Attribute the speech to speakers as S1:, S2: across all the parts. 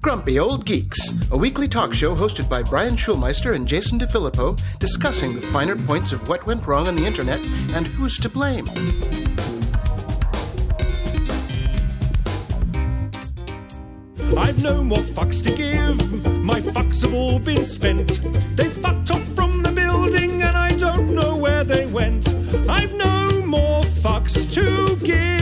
S1: Grumpy Old Geeks, a weekly talk show hosted by Brian Schulmeister and Jason DeFilippo, discussing the finer points of what went wrong on the internet and who's to blame.
S2: I've no more fucks to give. My fucks have all been spent. They fucked off from the building and I don't know where they went. I've no more fucks to give.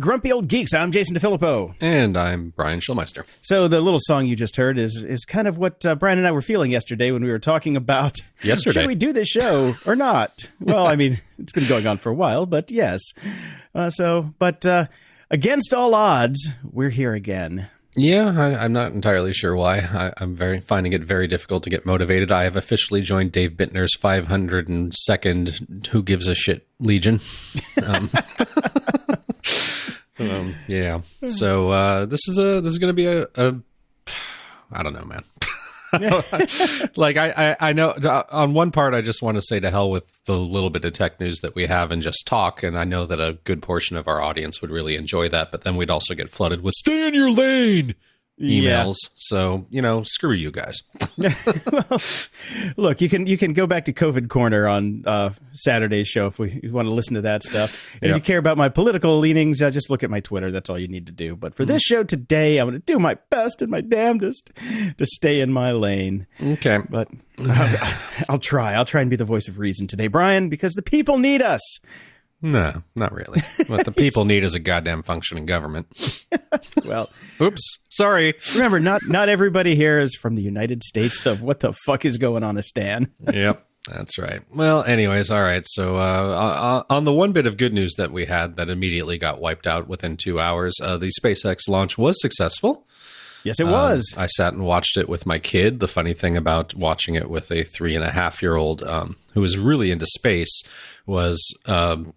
S3: Grumpy Old Geeks. I'm Jason DeFilippo.
S4: And I'm Brian Schulmeister.
S3: So the little song you just heard is is kind of what uh, Brian and I were feeling yesterday when we were talking about
S4: Yesterday.
S3: should we do this show or not? well, I mean, it's been going on for a while, but yes. Uh, so, but uh, against all odds, we're here again.
S4: Yeah, I, I'm not entirely sure why. I, I'm very finding it very difficult to get motivated. I have officially joined Dave Bittner's 502nd Who Gives a Shit Legion. Um, um, yeah. So uh, this is a this is going to be a, a I don't know, man. like I, I, I know uh, on one part I just want to say to hell with the little bit of tech news that we have and just talk and I know that a good portion of our audience would really enjoy that but then we'd also get flooded with stay in your lane emails so you know screw you guys
S3: Look, you can you can go back to COVID Corner on uh, Saturday's show if we you want to listen to that stuff. And if you care about my political leanings, uh, just look at my Twitter. That's all you need to do. But for this show today, I'm going to do my best and my damnedest to stay in my lane.
S4: okay
S3: But I'll, I'll try. I'll try and be the voice of reason today, Brian, because the people need us.
S4: No not really what the people need is a goddamn functioning government
S3: Well,
S4: oops sorry
S3: remember, not not everybody here is from the United States. Of what the fuck is going on, a Stan?
S4: yep that's right well anyways all right so uh, uh, on the one bit of good news that we had that immediately got wiped out within two hours uh, the spacex launch was successful
S3: Yes, it was.
S4: Um, I sat and watched it with my kid. The funny thing about watching it with a three and a half year old um, who was really into space was, um,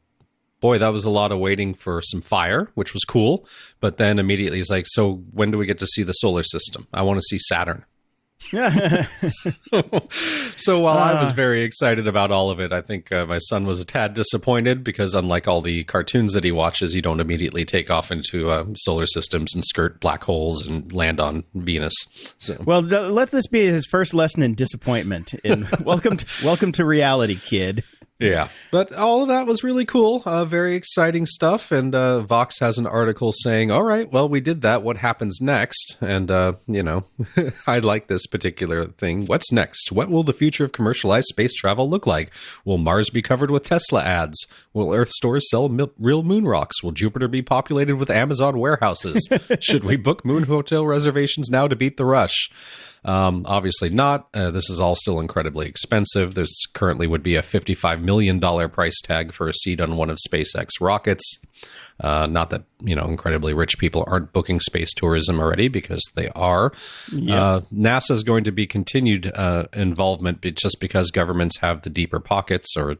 S4: boy, that was a lot of waiting for some fire, which was cool. But then immediately he's like, "So when do we get to see the solar system? I want to see Saturn." so while I was very excited about all of it, I think uh, my son was a tad disappointed because, unlike all the cartoons that he watches, you don't immediately take off into uh, solar systems and skirt black holes and land on Venus. So
S3: Well, th- let this be his first lesson in disappointment. In welcome, to, welcome to reality, kid.
S4: Yeah, but all of that was really cool. Uh, very exciting stuff. And uh, Vox has an article saying, "All right, well, we did that. What happens next?" And uh, you know, I like this particular thing. What's next? What will the future of commercialized space travel look like? Will Mars be covered with Tesla ads? Will Earth stores sell mil- real moon rocks? Will Jupiter be populated with Amazon warehouses? Should we book moon hotel reservations now to beat the rush? Um, obviously not. Uh, this is all still incredibly expensive. There's currently would be a $55 million price tag for a seat on one of SpaceX rockets. Uh, not that, you know, incredibly rich people aren't booking space tourism already because they are. Uh, NASA is going to be continued uh, involvement just because governments have the deeper pockets or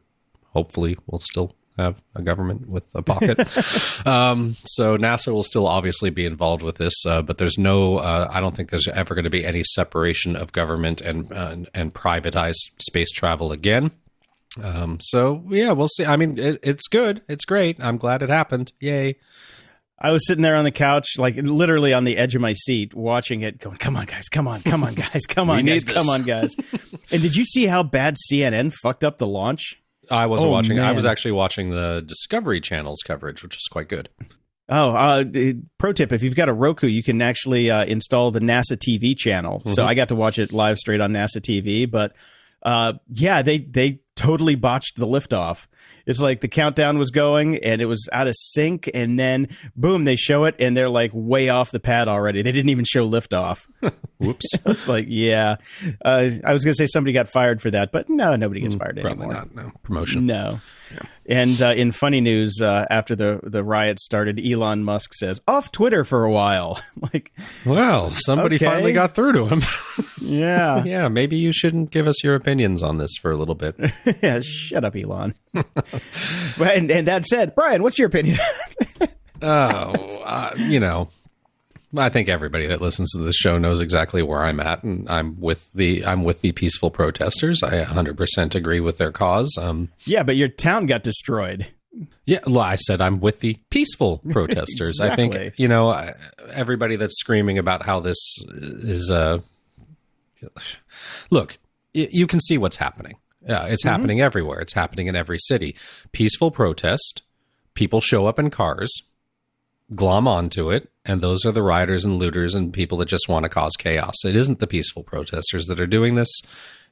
S4: hopefully will still have a government with a pocket. um, so NASA will still obviously be involved with this, uh, but there's no. Uh, I don't think there's ever going to be any separation of government and uh, and privatized space travel again. Um, so yeah, we'll see. I mean, it, it's good. It's great. I'm glad it happened. Yay.
S3: I was sitting there on the couch, like literally on the edge of my seat, watching it, going, "Come on, guys! Come on! Come on, guys! Come on, guys! Come on, guys!" and did you see how bad CNN fucked up the launch?
S4: I wasn't
S3: Oh,
S4: watching. I was actually watching the Discovery Channel's coverage, which is quite good.
S3: Oh, uh, pro tip: if you've got a Roku, you can actually uh, install the NASA TV channel. So I got to watch it live straight on NASA TV. But uh, yeah, they they totally botched the liftoff. It's like the countdown was going and it was out of sync, and then boom, they show it and they're like way off the pad already. They didn't even show liftoff.
S4: Whoops.
S3: it's like, yeah, uh, I was going to say somebody got fired for that, but no, nobody gets fired
S4: Probably
S3: anymore.
S4: not. No promotion.
S3: No. And uh, in funny news, uh, after the the riots started, Elon Musk says off Twitter for a while. like,
S4: Well, somebody
S3: Okay.
S4: finally got through to him.
S3: yeah,
S4: yeah, maybe you shouldn't give us your opinions on this for a little bit.
S3: yeah. Shut up, Elon. and, and that said, Brian, what's your opinion?
S4: oh, uh, you know, I think everybody that listens to this show knows exactly where I'm at, and I'm with the I'm with the peaceful protesters. I 100% agree with their cause. Um,
S3: yeah, but your town got destroyed.
S4: Yeah, well, I said I'm with the peaceful protesters. exactly. I think you know everybody that's screaming about how this is. Uh, look, you can see what's happening. Uh, it's mm-hmm. happening everywhere. It's happening in every city. Peaceful protest. People show up in cars glom onto it, and those are the rioters and looters and people that just want to cause chaos. It isn't the peaceful protesters that are doing this.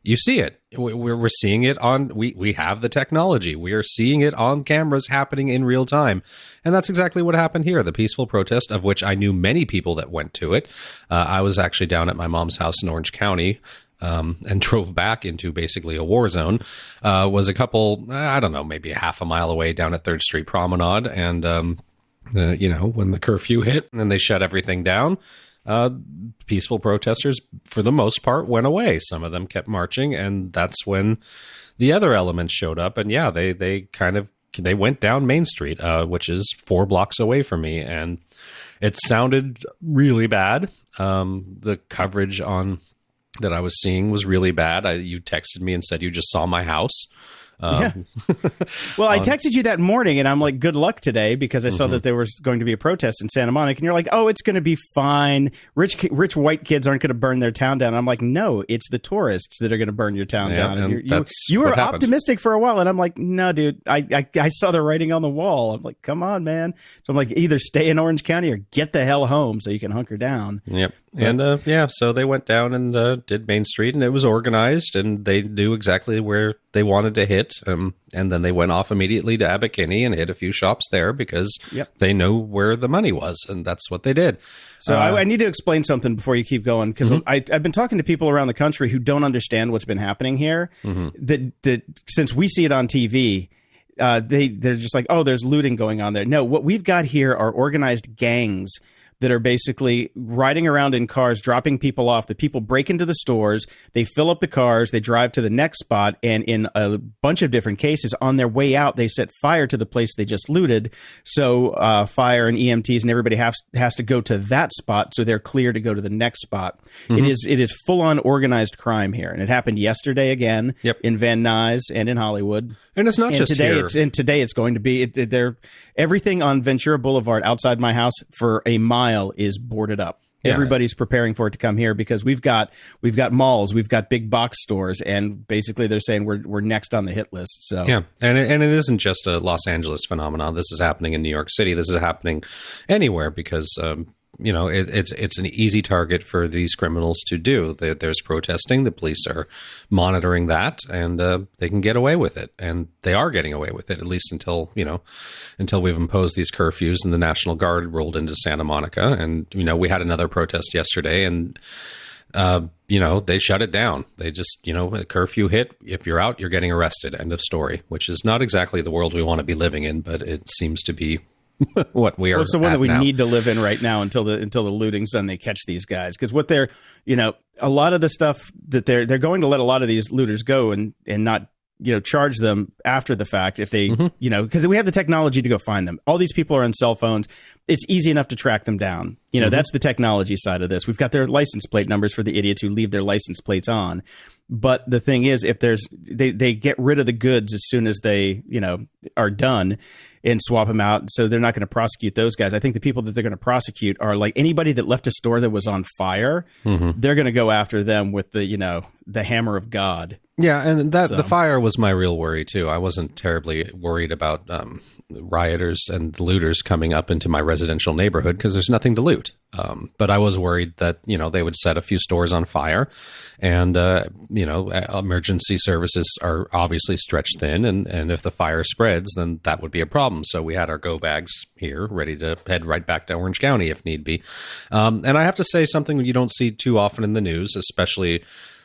S4: You see it. We're, we're seeing it on. We we have the technology. We are seeing it on cameras happening in real time, and that's exactly what happened here. The peaceful protest, of which I knew many people that went to it. Uh, I was actually down at my mom's house in Orange County um, and drove back into basically a war zone, uh, was a couple, I don't know, maybe a half a mile away down at Third Street Promenade. And um, uh, you know, when the curfew hit and they shut everything down, uh, peaceful protesters, for the most part, went away. Some of them kept marching, and that's when the other elements showed up. And yeah, they they kind of they went down Main Street, uh, which is four blocks away from me, and it sounded really bad. Um, the coverage on that I was seeing was really bad. I, you texted me and said you just saw my house.
S3: Um, yeah. well, I texted you that morning, and I'm like, "Good luck today," because I saw mm-hmm. that there was going to be a protest in Santa Monica, and you're like, "Oh, it's going to be fine. Rich, rich white kids aren't going to burn their town down." And I'm like, "No, it's the tourists that are going to burn your town yeah, down." And, and you, you were optimistic for a while, and I'm like, "No, dude, I, I, I saw the writing on the wall. I'm like, come on, man." So I'm like, either stay in Orange County or get the hell home so you can hunker down.
S4: Yep. But, and uh, yeah, so they went down and uh, did Main Street, and it was organized, and they knew exactly where they wanted to hit. Um, and then they went off immediately to Abbot Kinney and hit a few shops there because yep. they know where the money was, and that's what they did.
S3: So uh, I, I, need to explain something before you keep going because mm-hmm. I've been talking to people around the country who don't understand what's been happening here. Mm-hmm. That, that since we see it on TV. Uh, they they're just like, oh, there's looting going on there. No, what we've got here are organized gangs that are basically riding around in cars, dropping people off. The people break into the stores, they fill up the cars, they drive to the next spot, and in a bunch of different cases, on their way out, they set fire to the place they just looted. So uh, fire and EMTs and everybody has has to go to that spot, so they're clear to go to the next spot. Mm-hmm. It is it is full on organized crime here, and it happened yesterday again
S4: yep.
S3: in Van Nuys and in Hollywood.
S4: And it's not
S3: and
S4: just
S3: today.
S4: Here.
S3: It's, and today it's going to be. It, it, they're everything on Ventura Boulevard outside my house for a mile is boarded up. Yeah. Everybody's preparing for it to come here because we've got we've got malls, we've got big box stores, and basically they're saying we're we're next on the hit list. So
S4: yeah, and it, and it isn't just a Los Angeles phenomenon. This is happening in New York City. This is happening anywhere because um, you know it, it's it's an easy target for these criminals to do. There's protesting. The police are monitoring that, and uh, they can get away with it, and they are getting away with it at least until you know until we've imposed these curfews and the National Guard rolled into Santa Monica, and you know we had another protest yesterday, and. Uh, you know, they shut it down. They just, you know, a curfew hit. If you're out, you're getting arrested. End of story. Which is not exactly the world we want to be living in, but it seems to be what we are.
S3: Well, it's the one that we
S4: now.
S3: need to live in right now until the until the looting's done. They catch these guys because what they're you know a lot of the stuff that they're they're going to let a lot of these looters go and and not you know charge them after the fact if they mm-hmm. you know because we have the technology to go find them all these people are on cell phones it's easy enough to track them down you know mm-hmm. that's the technology side of this we've got their license plate numbers for the idiots who leave their license plates on but the thing is if there's they, they get rid of the goods as soon as they you know are done and swap them out. So they're not going to prosecute those guys. I think the people that they're going to prosecute are like anybody that left a store that was on fire. Mm-hmm. They're going to go after them with the you know the hammer of God.
S4: Yeah, and that so. the fire was my real worry too. I wasn't terribly worried about um, rioters and looters coming up into my residential neighborhood because there's nothing to loot. Um, but I was worried that you know they would set a few stores on fire, and uh, you know emergency services are obviously stretched thin, and and if the fire spreads, then that would be a problem. So we had our go bags here, ready to head right back to Orange County if need be. Um, and I have to say something you don't see too often in the news, especially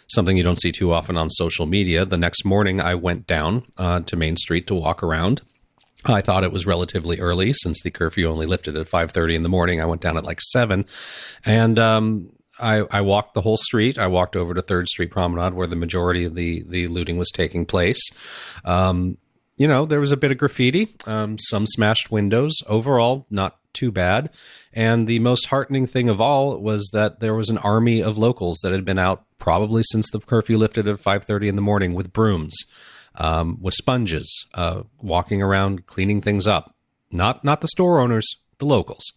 S4: something you don't see too often on social media. The next morning, I went down uh, to Main Street to walk around I thought it was relatively early since the curfew only lifted at 5:30 in the morning. I went down at like 7 and um, I, I, walked the whole street. I walked over to Third Street Promenade where the majority of the the looting was taking place. Um, you know, there was a bit of graffiti, um, some smashed windows. Overall, not too bad. And the most heartening thing of all was that there was an army of locals that had been out probably since the curfew lifted at 5:30 in the morning with brooms, um, with sponges, uh, walking around cleaning things up. Not not the store owners, the locals,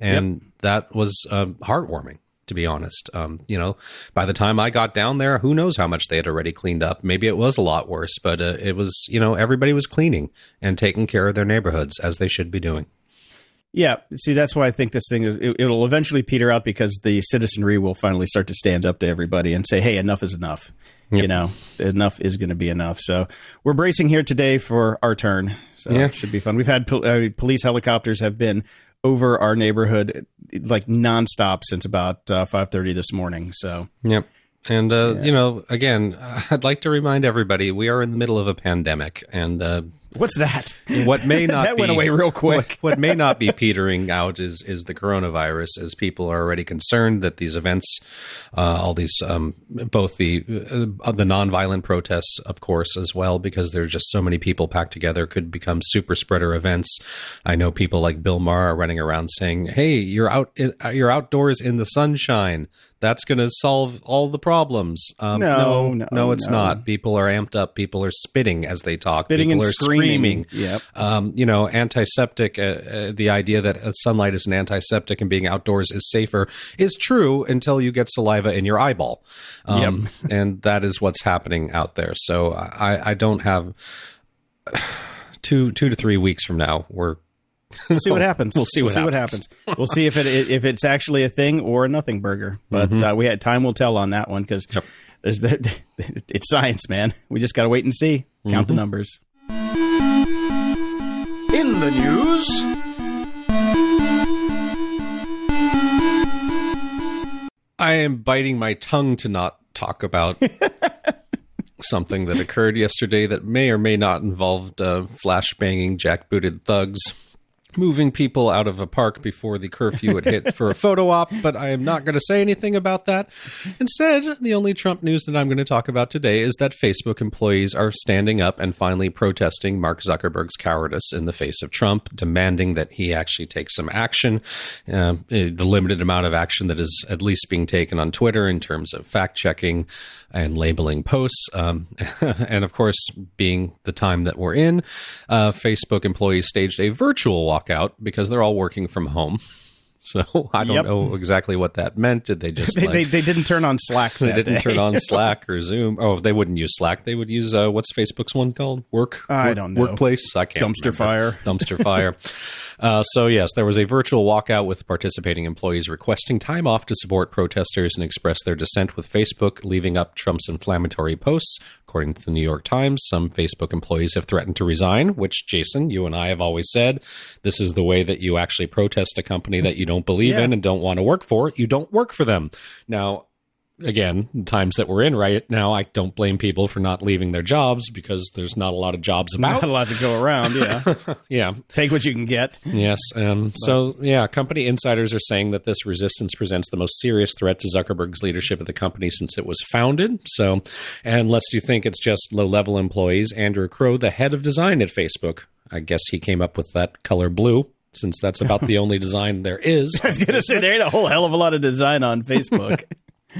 S4: and that was uh, heartwarming to be honest. Um, you know, by the time I got down there, who knows how much they had already cleaned up? Maybe it was a lot worse, but uh, it was, you know, everybody was cleaning and taking care of their neighborhoods as they should be doing.
S3: Yeah, see, that's why I think this thing it, it'll eventually peter out because the citizenry will finally start to stand up to everybody and say, "Hey, enough is enough." You know, enough is going to be enough. So we're bracing here today for our turn. So
S4: Yeah.
S3: it should be fun. We've had pol- uh, police helicopters have been over our neighborhood like nonstop since about uh, five thirty this morning. So
S4: Yep. And, uh, you know, again, I'd like to remind everybody we are in the middle of a pandemic. And uh,
S3: what's that?
S4: what may not
S3: That
S4: be,
S3: went away real quick.
S4: What, what may not be petering out is is the coronavirus, as people are already concerned that these events, uh, all these, um, both the uh, the nonviolent protests, of course, as well, because there's just so many people packed together, could become super spreader events. I know people like Bill Maher are running around saying, "Hey, you're out, you're outdoors in the sunshine." That's going to solve all the problems. Um,
S3: No,
S4: no,
S3: no,
S4: it's
S3: no.
S4: not. People are amped up. People are spitting as they talk.
S3: Spitting
S4: people
S3: and
S4: are
S3: screaming.
S4: screaming.
S3: Yep.
S4: Um, you know, antiseptic. Uh, uh, the idea that sunlight is an antiseptic and being outdoors is safer is true until you get saliva in your eyeball, um, and that is what's happening out there. So I, I don't have two two to three weeks from now. We're
S3: We'll see what happens.
S4: We'll see what
S3: happens. We'll see if it if it's actually a thing or a nothing burger. But uh, we had time will tell on that one because
S4: Yep.
S3: there's the, it's science, man. We just got to wait and see. Count the numbers.
S1: In the news,
S4: I am biting my tongue to not talk about something that occurred yesterday that may or may not involve uh, flashbanging, jackbooted thugs moving people out of a park before the curfew had hit for a photo op, but I am not going to say anything about that. Instead, the only Trump news that I'm going to talk about today is that Facebook employees are standing up and finally protesting Mark Zuckerberg's cowardice in the face of Trump, demanding that he actually take some action. Uh, the limited amount of action that is at least being taken on Twitter in terms of fact checking and labeling posts. Um, and of course, being the time that we're in, uh, Facebook employees staged a virtual walkout because they're all working from home. So I don't
S3: Yep.
S4: know exactly what that meant. Did they just
S3: They,
S4: like,
S3: they, they didn't turn on Slack.
S4: they didn't
S3: day.
S4: turn on Slack or Zoom? Oh, they wouldn't use Slack. They would use uh, what's Facebook's one called? Work.
S3: I
S4: Work-
S3: don't know.
S4: Workplace. I can't.
S3: Dumpster
S4: remember.
S3: fire.
S4: Dumpster fire. Uh, so yes, there was a virtual walkout with participating employees requesting time off to support protesters and express their dissent with Facebook, leaving up Trump's inflammatory posts. According to the New York Times, some Facebook employees have threatened to resign. Which, Jason, you and I have always said, this is the way that you actually protest a company that you don't believe
S3: Yeah.
S4: in and don't want to work for. You don't work for them. Now, again, the times that we're in right now, I don't blame people for not leaving their jobs because there's not a lot of jobs about.
S3: Not a lot to go around. Yeah,
S4: Yeah.
S3: take what you can get.
S4: Yes. Um, so, yeah, company insiders are saying that this resistance presents the most serious threat to Zuckerberg's leadership of the company since it was founded. So, unless you think it's just low level employees, Andrew Crow, the head of design at Facebook, I guess he came up with that color blue. Since that's about the only design there is.
S3: I was gonna say there ain't a whole hell of a lot of design on Facebook.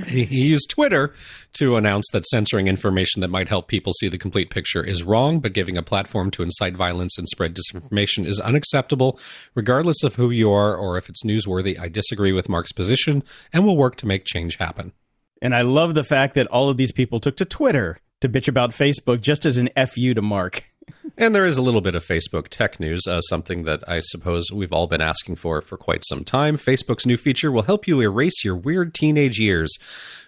S4: He, used Twitter to announce that censoring information that might help people see the complete picture is wrong, but giving a platform to incite violence and spread disinformation is unacceptable, regardless of who you are or if it's newsworthy. I disagree with Mark's position and will work to make change happen.
S3: and I love the fact that all of these people took to Twitter to bitch about Facebook just as an fu to Mark.
S4: And there is a little bit of Facebook tech news, uh, something that I suppose we've all been asking for for quite some time. Facebook's new feature will help you erase your weird teenage years.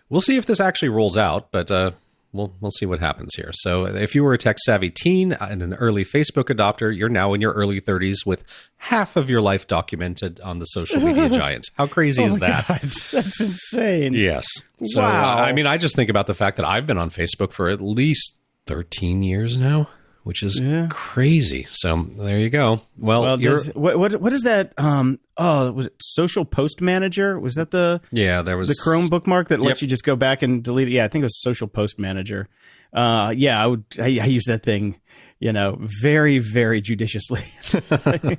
S4: We'll see if this actually rolls out, but uh, we'll we'll see what happens here. So, if you were a tech savvy teen and an early Facebook adopter, you're now in your early 30s with half of your life documented on the social media giant. How crazy is that?
S3: God, that's insane.
S4: Yes. So,
S3: Wow.
S4: I mean, I just think about the fact that I've been on Facebook for at least 13 years now, which is crazy. So, there you go. Well,
S3: Well, what, what what is that? Um, oh, was it Social Post Manager? Was that the
S4: yeah, there was
S3: the Chrome bookmark that lets
S4: Yep.
S3: you just go back and delete it? Yeah, I think it was Social Post Manager. Uh, yeah, I would. I, I use that thing you know, very, very judiciously.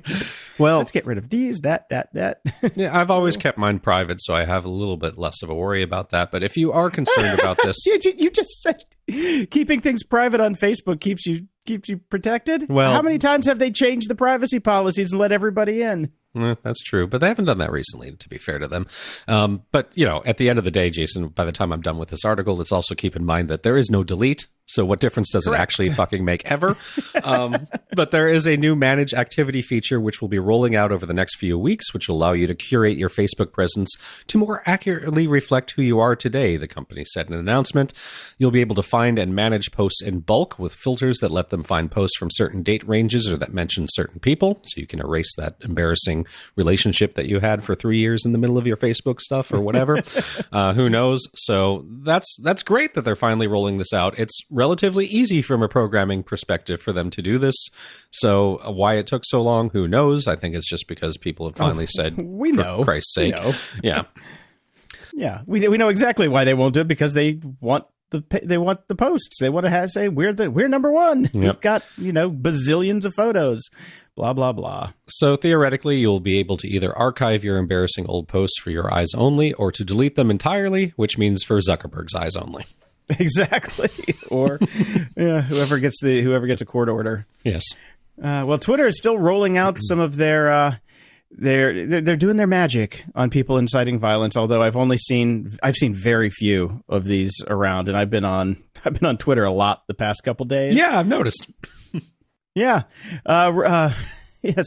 S4: Well,
S3: Let's get rid of these, that, that, that.
S4: yeah, I've always kept mine private, so I have a little bit less of a worry about that. But if you are concerned about this,
S3: you, you just said keeping things private on Facebook keeps you keeps you protected.
S4: Well-
S3: how many times have they changed the privacy policies and let everybody in?
S4: Eh, that's true, but they haven't done that recently. To be fair to them, um, but you know, at the end of the day, Jason, by the time I'm done with this article, let's also keep in mind that there is no delete. So, what difference does it actually fucking make ever? um, but there is a new manage activity feature which will be rolling out over the next few weeks, which will allow you to curate your Facebook presence to more accurately reflect who you are today. The company said in an announcement, you'll be able to find and manage posts in bulk with filters that let them find posts from certain date ranges or that mention certain people, so you can erase that embarrassing relationship that you had for three years in the middle of your Facebook stuff or whatever. uh, who knows? So that's that's great that they're finally rolling this out. It's relatively easy from a programming perspective for them to do this. So uh, why it took so long, who knows? I think it's just because people have finally said,
S3: we
S4: for
S3: know.
S4: Christ's sake,
S3: know.
S4: yeah.
S3: Yeah, we we know exactly why they won't do it because they want the they want the posts. They want to have, say we're the we're number one. We've got you know bazillions of photos. Blah blah blah.
S4: So theoretically, you'll be able to either archive your embarrassing old posts for your eyes only, or to delete them entirely, which means for Zuckerberg's eyes only.
S3: Exactly. or yeah, whoever gets the whoever gets a court order.
S4: Yes.
S3: Uh, well, Twitter is still rolling out some of their. Uh, they're, they're they're doing their magic on people inciting violence. Although I've only seen I've seen very few of these around, and I've been on I've been on Twitter a lot the past couple days.
S4: Yeah, I've noticed.
S3: Yeah. Uh, uh, yes.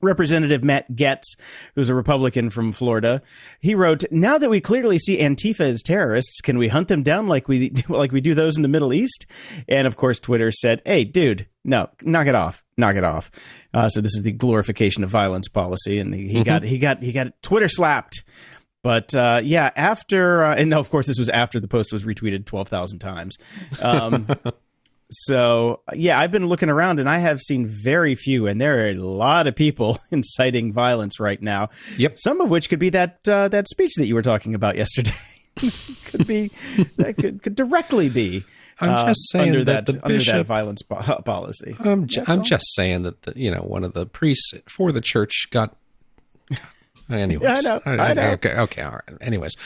S3: Representative Matt Gaetz, who's a Republican from Florida, he wrote, "Now that we clearly see Antifa as terrorists, can we hunt them down like we like we do those in the Middle East?" And of course, Twitter said, "Hey, dude, no, knock it off, knock it off." Uh, so this is the glorification of violence policy, and he, he got he got he got Twitter slapped. But uh, yeah, after uh, and no, of course, this was after the post was retweeted twelve thousand times. Um, so yeah, I've been looking around and I have seen very few, and there are a lot of people inciting violence right now.
S4: Yep.
S3: Some of which could be that uh, that speech that you were talking about yesterday. could be that could, could directly be.
S4: I'm
S3: uh,
S4: just saying
S3: under
S4: that
S3: that,
S4: the
S3: under that violence po- policy.
S4: I'm, ju- I'm just saying that the, you know one of the priests for the church got. Anyways,
S3: Yeah, I know, I know.
S4: Okay, okay, all right. Anyways,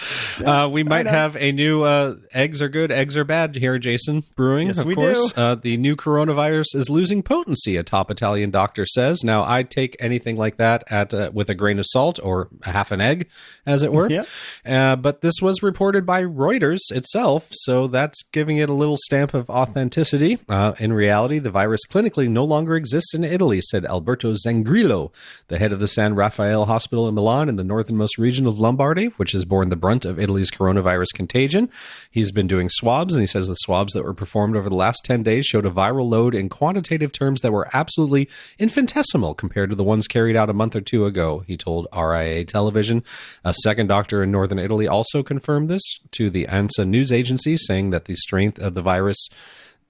S4: uh, we might have a new uh, eggs are good, eggs are bad here, Jason Brewing.
S3: Yes,
S4: of course. Uh, the new coronavirus is losing potency. A top Italian doctor says. Now, I take anything like that at uh, with a grain of salt or a half an egg, as it were.
S3: Yeah.
S4: Uh, but this was reported by Reuters itself, so that's giving it a little stamp of authenticity. Uh, in reality, the virus clinically no longer exists in Italy, said Alberto Zangrillo, the head of the San Raffaele Hospital in Milan in the northernmost region of Lombardy, which has borne the brunt of Italy's coronavirus contagion. He's been doing swabs, and he says the swabs that were performed over the last 10 days showed a viral load in quantitative terms that were absolutely infinitesimal compared to the ones carried out a month or two ago, he told RAI Television. A second doctor in northern Italy also confirmed this to the ANSA news agency, saying that the strength of the virus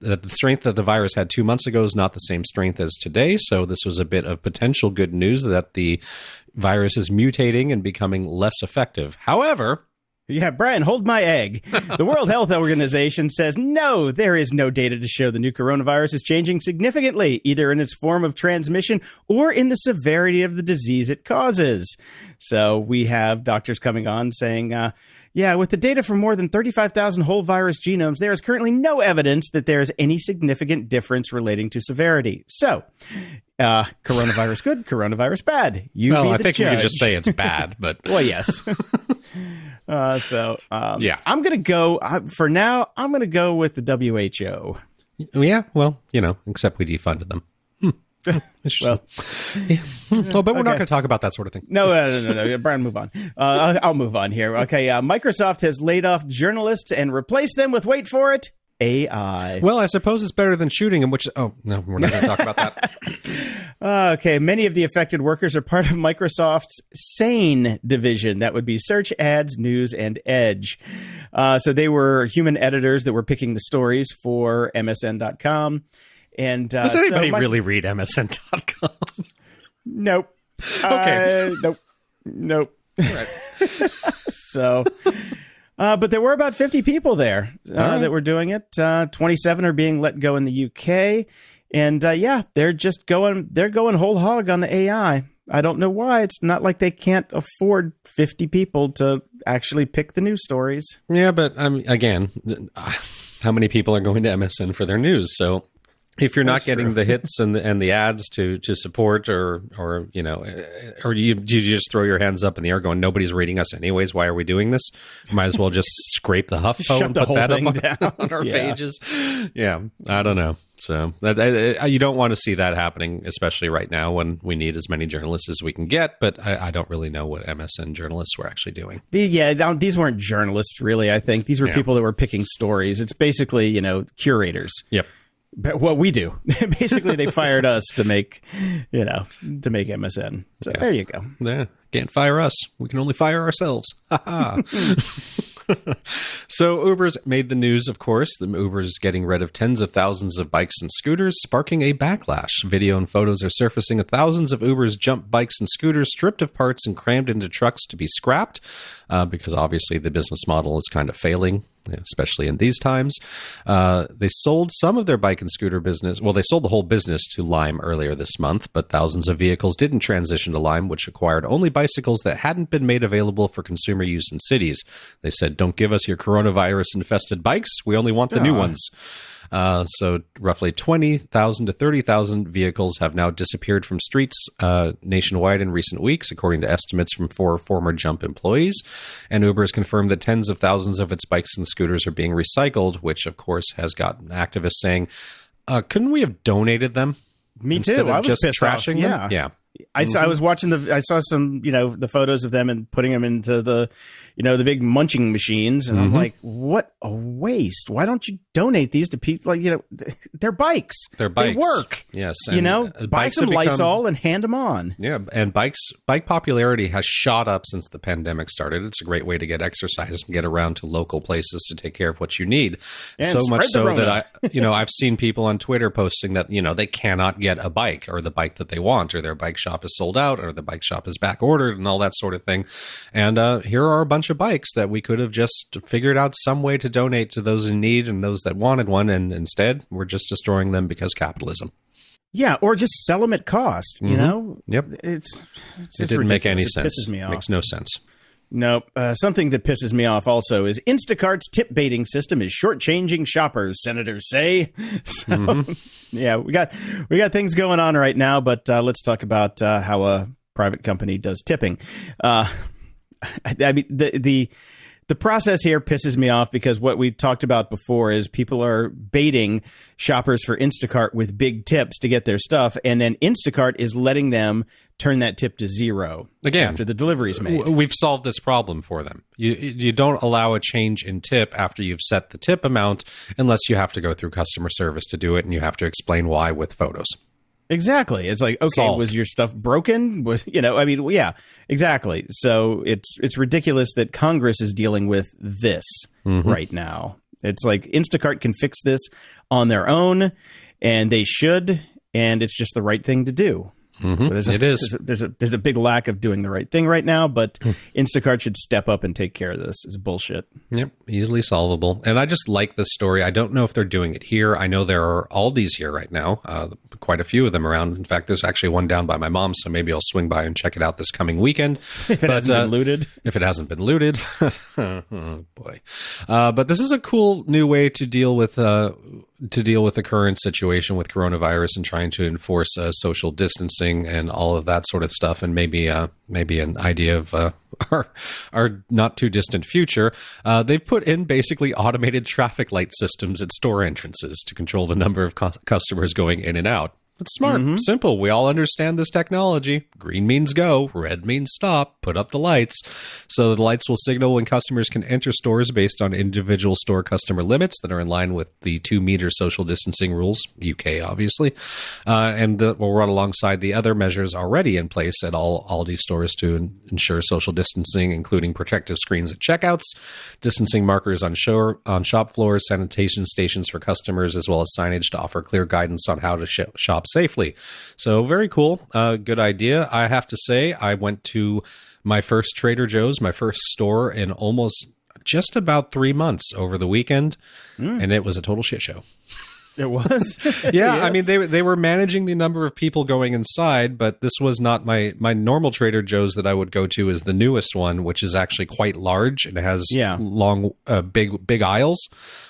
S4: that the strength that the virus had two months ago is not the same strength as today. So this was a bit of potential good news that the virus is mutating and becoming less effective. However,
S3: Yeah, Brian, hold my egg. The World Health Organization says no, there is no data to show the new coronavirus is changing significantly, either in its form of transmission or in the severity of the disease it causes. So we have doctors coming on saying, uh, yeah, with the data from more than 35,000 whole virus genomes, there is currently no evidence that there is any significant difference relating to severity. So, uh, coronavirus good, coronavirus bad. You
S4: well, I think we
S3: judge.
S4: could just say it's bad, but
S3: Well, yes. uh, so, um,
S4: Yeah.
S3: I'm going to go uh, for now. I'm going to go with the WHO.
S4: yeah, well, you know, except we defunded them. Hmm. Interesting.
S3: Well,
S4: oh, but we're not going to talk about that sort of thing.
S3: no, no, no, no, no. Brian, move on. Uh, I'll, I'll move on here. Okay, uh, Microsoft has laid off journalists and replaced them with wait for it AI.
S4: Well, I suppose it's better than shooting them, which, oh, no, we're not going to talk about that.
S3: Uh, okay, many of the affected workers are part of Microsoft's SANE division. That would be Search, Ads, News, and Edge. Uh, so they were human editors that were picking the stories for MSN.com. And uh,
S4: Does anybody
S3: so Mi-
S4: really read MSN.com?
S3: Nope.
S4: Okay.
S3: Uh, nope. Nope. so, uh, but there were about 50 people there uh,
S4: right.
S3: that were doing it. Uh, 27 are being let go in the UK. And uh, yeah, they're just going they're going whole hog on the AI. I don't know why. It's not like they can't afford 50 people to actually pick the news stories.
S4: Yeah, but mean, again, how many people are going to MSN for their news? So if you're
S3: That's
S4: not getting
S3: true.
S4: the hits and the and the ads to to support or or you know or you do you just throw your hands up in the air going nobody's reading us anyways why are we doing this might as well just scrape the HuffPo
S3: Shut
S4: and
S3: the
S4: put
S3: whole
S4: that
S3: thing
S4: up
S3: down.
S4: on, on our
S3: Yeah.
S4: pages yeah I don't know so that I, I- uh, you don't want to see that happening especially right now when we need as many journalists as we can get but I, I don't really know what MSN journalists were actually doing
S3: The, yeah, these weren't journalists, really. I think these were
S4: Yeah.
S3: people that were picking stories. It's basically, you know, curators.
S4: yep
S3: what we do, basically, they fired us to make, you know, to make MSN. So
S4: Yeah.
S3: there you go.
S4: Yeah, can't fire us. We can only fire ourselves. So Uber's made the news, of course. The Uber's getting rid of tens of thousands of bikes and scooters, sparking a backlash. Video and photos are surfacing of thousands of Uber's jump bikes and scooters stripped of parts and crammed into trucks to be scrapped, uh, because obviously the business model is kind of failing. Especially in these times, uh, they sold some of their bike and scooter business. Well, they sold the whole business to Lime earlier this month, but thousands of vehicles didn't transition to Lime, which acquired only bicycles that hadn't been made available for consumer use in cities. They said, "Don't give us your coronavirus infested bikes. We only want the new ones." Uh, so roughly 20,000 to 30,000 vehicles have now disappeared from streets uh, nationwide in recent weeks, according to estimates from four former Jump employees. And Uber has confirmed that tens of thousands of its bikes and scooters are being recycled, which of course has gotten activists saying, uh, couldn't we have donated them?
S3: Me
S4: instead
S3: too.
S4: of
S3: I was
S4: just
S3: pissed
S4: trashing
S3: off.
S4: them?
S3: Yeah. I saw, I was watching the I saw some you know the photos of them and putting them into the you know the big munching machines and
S4: Mm-hmm.
S3: I'm like what a waste why don't you donate these to people like you know they're bikes
S4: They're bikes.
S3: they work
S4: Yes.
S3: you know
S4: uh,
S3: buy some
S4: become-
S3: Lysol and hand them on
S4: Yeah, and bikes bike popularity has shot up since the pandemic started. It's a great way to get exercise and get around to local places to take care of what you need.
S3: And
S4: so much so that I, you know, I've seen people on Twitter posting that you know they cannot get a bike or the bike that they want, or their bike shop is sold out, or the bike shop is back ordered, and all that sort of thing. And uh, here are a bunch of bikes that we could have just figured out some way to donate to those in need and those that wanted one, and instead we're just destroying them because capitalism.
S3: yeah or just sell them at cost you know
S4: Yep.
S3: it's, it's
S4: It didn't make any
S3: ridiculous.
S4: sense.
S3: it pisses me off
S4: Makes no sense.
S3: Nope. Uh, something that pisses me off also is Instacart's tip baiting system is shortchanging shoppers. Senators say. So, yeah, we got we got things going on right now, but uh, let's talk about uh, how a private company does tipping. Uh, I, I mean, the the the process here pisses me off because what we talked about before is people are baiting shoppers for Instacart with big tips to get their stuff, and then Instacart is letting them turn that tip to zero
S4: Again,
S3: after the delivery is made.
S4: We've solved this problem for them. You you don't allow a change in tip after you've set the tip amount unless you have to go through customer service to do it and you have to explain why with photos.
S3: Exactly. It's like, okay,
S4: Solved.
S3: was your stuff broken? Was you know? I mean, yeah, exactly. So it's it's ridiculous that Congress is dealing with this
S4: Mm-hmm.
S3: right now. It's like Instacart can fix this on their own, and they should, and it's just the right thing to do. But there's a,
S4: Mm-hmm. It is.
S3: There's a, there's a there's a big lack of doing the right thing right now, but
S4: Hmm.
S3: Instacart should step up and take care of this. It's bullshit.
S4: Yep, easily solvable. And I just like this story. I don't know if they're doing it here. I know there are Aldi's here right now, uh, quite a few of them around. In fact, there's actually one down by my mom, so maybe I'll swing by and check it out this coming weekend.
S3: If it hasn't been looted.
S4: if it hasn't been looted. oh boy. Uh, but this is a cool new way to deal with uh, to deal with the current situation with coronavirus and trying to enforce uh, social distancing and all of that sort of stuff, and maybe uh, maybe an idea of. Uh, our, our not too distant future, uh, they've put in basically automated traffic light systems at store entrances to control the number of cu- customers going in and out. It's smart, simple. We all understand this technology. Green means go, red means stop. Put up the lights. So the lights will signal when customers can enter stores based on individual store customer limits that are in line with the two meter social distancing rules, UK obviously, uh, and that will run alongside the other measures already in place at all Aldi stores to en- ensure social distancing, including protective screens at checkouts, distancing markers on show, on shop floors, sanitation stations for customers, as well as signage to offer clear guidance on how to sh- shop safely. So very cool, uh, good idea. I have to say, I went to my first Trader Joe's, my first store in almost just about three months over the weekend, and it was a total shit show.
S3: It was.
S4: yeah, I mean they they were managing the number of people going inside, but this was not my my normal Trader Joe's that I would go to is the newest one, which is actually quite large and has
S3: Yeah.
S4: long uh, big big aisles.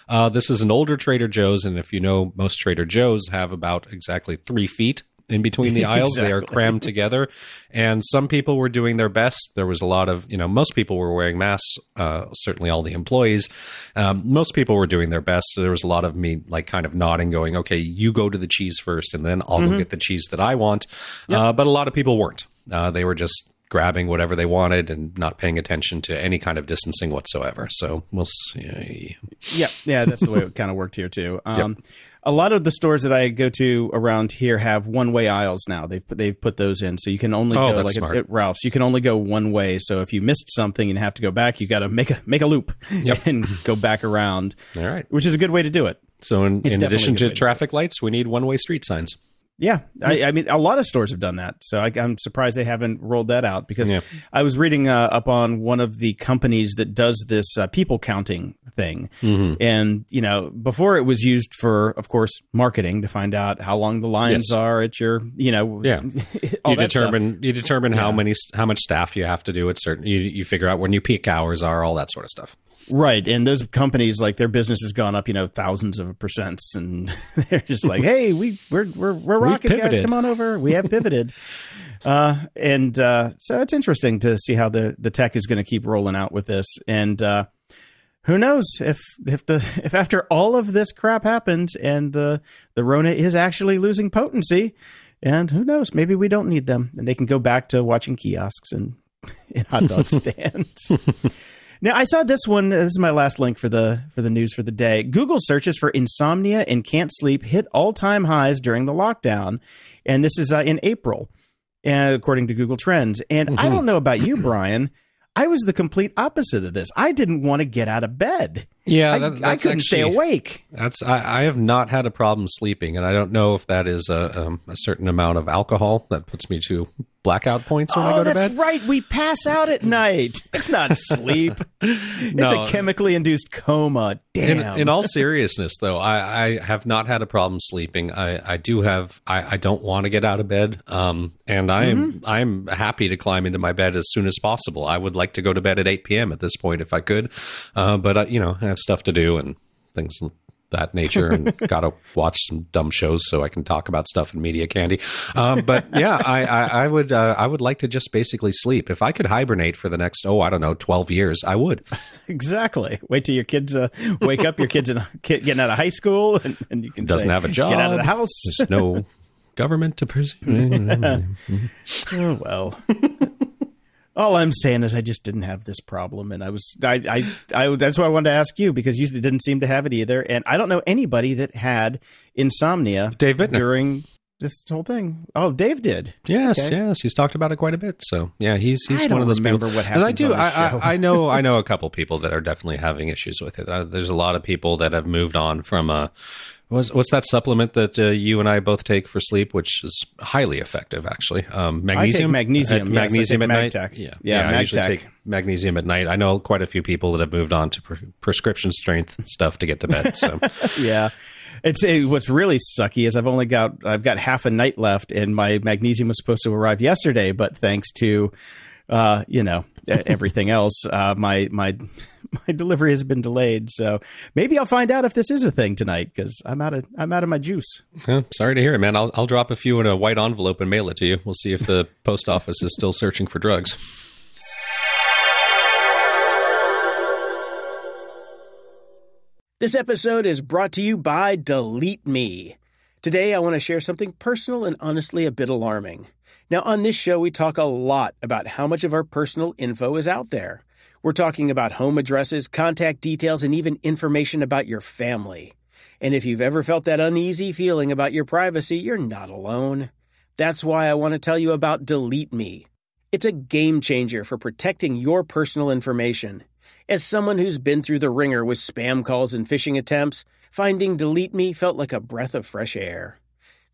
S4: Uh, this is an older Trader Joe's, and if you know, most Trader Joe's have about exactly three feet in between the aisles. They are crammed together, and some people were doing their best. There was a lot of you know most people were wearing masks. Uh, certainly, all the employees. Um, most people were doing their best. There was a lot of me like kind of nodding, going, "Okay, you go to the cheese first, and then I'll
S3: Mm-hmm.
S4: go get the cheese that I want." Uh, but a lot of people weren't. Uh, they were just grabbing whatever they wanted and not paying attention to any kind of distancing whatsoever. So we'll see.
S3: Yeah, yeah, that's the way it kind of worked here too. Um, A lot of the stores that I go to around here have one-way aisles now. They've put, they've put those in, so you can only
S4: Oh,
S3: go like at, at Ralph's. You can only go one way. So if you missed something and have to go back, you got to make a make a loop
S4: Yep.
S3: and go back around.
S4: All right.
S3: which is a good way to do it.
S4: So in, in addition
S3: a
S4: to
S3: way to
S4: traffic lights, we need one-way street signs.
S3: Yeah, I, I mean, a lot of stores have done that, so I, I'm surprised they haven't rolled that out because
S4: Yeah.
S3: I was reading uh, up on one of the companies that does this uh, people counting thing,
S4: Mm-hmm.
S3: and you know, before it was used for, of course, marketing to find out how long the lines
S4: Yes.
S3: are at your, you know,
S4: Yeah.
S3: all
S4: you
S3: that stuff.
S4: determine you determine how many how much staff you have to do at certain. You, you figure out when your peak hours are, all that sort of stuff.
S3: Right, and those companies like their business has gone up, you know, thousands of percents, and they're just like, "Hey, we we're we're we're rocking, guys! Come on over. We have pivoted." uh, and uh, so it's interesting to see how the the tech is going to keep rolling out with this, and uh, who knows if if the if after all of this crap happens and the the Rona is actually losing potency, and who knows, maybe we don't need them, and they can go back to watching kiosks and in hot dog stands. Now I saw this one. This is my last link for the for the news for the day. Google searches for insomnia and can't sleep hit all time highs during the lockdown, and this is uh, in April, uh, according to Google Trends. And I don't know about you, Brian. I was the complete opposite of this. I didn't want to get out of bed.
S4: Yeah,
S3: I,
S4: that-
S3: I
S4: that's
S3: couldn't stay awake.
S4: That's I, I have not had a problem sleeping, and I don't know if that is a, um, a certain amount of alcohol that puts me to blackout points when I
S3: Oh,
S4: go to bed.
S3: that's right. We pass out at night. It's not sleep. It's a chemically induced coma. Damn.
S4: in all seriousness, though, I, I have not had a problem sleeping. I, I do have. I, I don't want to get out of bed, um, and I'm
S3: Mm-hmm.
S4: I'm happy to climb into my bed as soon as possible. I would like to go to bed at 8 p.m. at this point if I could, uh, but uh, you know I have stuff to do and things of that nature, and got to watch some dumb shows so I can talk about stuff in media candy. Um, but yeah, I, I, I would uh, I would like to just basically sleep. If I could hibernate for the next oh I don't know 12 years, I would.
S3: Exactly. Wait till your kids uh, wake up. Your kids in kid getting out of high school, and, and you can
S4: Doesn't
S3: say,
S4: have a job.
S3: Get out of the house.
S4: There's no government to pursue.
S3: Oh well. All I'm saying is I just didn't have this problem, and I was I I, I that's why I wanted to ask you because you didn't seem to have it either, and I don't know anybody that had insomnia
S4: Dave Bittner.
S3: during this whole thing. Oh, Dave did.
S4: Yes,
S3: Okay.
S4: yes, he's talked about it quite a bit. So yeah, he's he's one of those people.
S3: what
S4: and I do. I. I I know I know a couple people that are definitely having issues with it. Uh, there's a lot of people that have moved on from uh What's, what's that supplement that uh, you and I both take for sleep, which is highly effective, actually? Um, magnesium.
S3: magnesium,
S4: At-
S3: yes,
S4: magnesium at night.
S3: Magtech.
S4: Yeah,
S3: Yeah,
S4: I usually take magnesium at night. I know quite a few people that have moved on to pre- prescription strength stuff to get to bed. So
S3: Yeah. It's uh, what's really sucky is I've only got I've got half a night left, and my magnesium was supposed to arrive yesterday, but thanks to uh, you know everything else, uh, my my my delivery has been delayed. So maybe I'll find out if this is a thing tonight because I'm out of I'm out of my juice.
S4: Yeah, sorry to hear it, man. I'll, I'll drop a few in a white envelope and mail it to you. We'll see if the post office is still searching for drugs.
S3: This episode is brought to you by Delete Me. Today, I want to share something personal and honestly a bit alarming. Now, on this show, we talk a lot about how much of our personal info is out there. We're talking about home addresses, contact details, and even information about your family. And if you've ever felt that uneasy feeling about your privacy, you're not alone. That's why I want to tell you about Delete Me. It's a game changer for protecting your personal information. As someone who's been through the ringer with spam calls and phishing attempts, finding Delete Me felt like a breath of fresh air.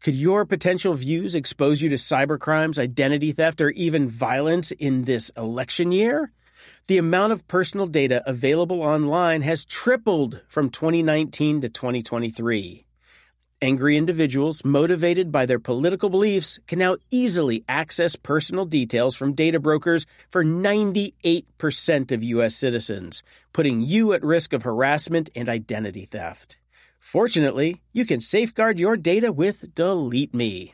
S3: Could your potential views expose you to cybercrimes, identity theft, or even violence in this election year? The amount of personal data available online has tripled from 2019 to 2023. Angry individuals motivated by their political beliefs can now easily access personal details from data brokers for 98% of U.S. citizens, putting you at risk of harassment and identity theft. Fortunately, you can safeguard your data with Delete Me.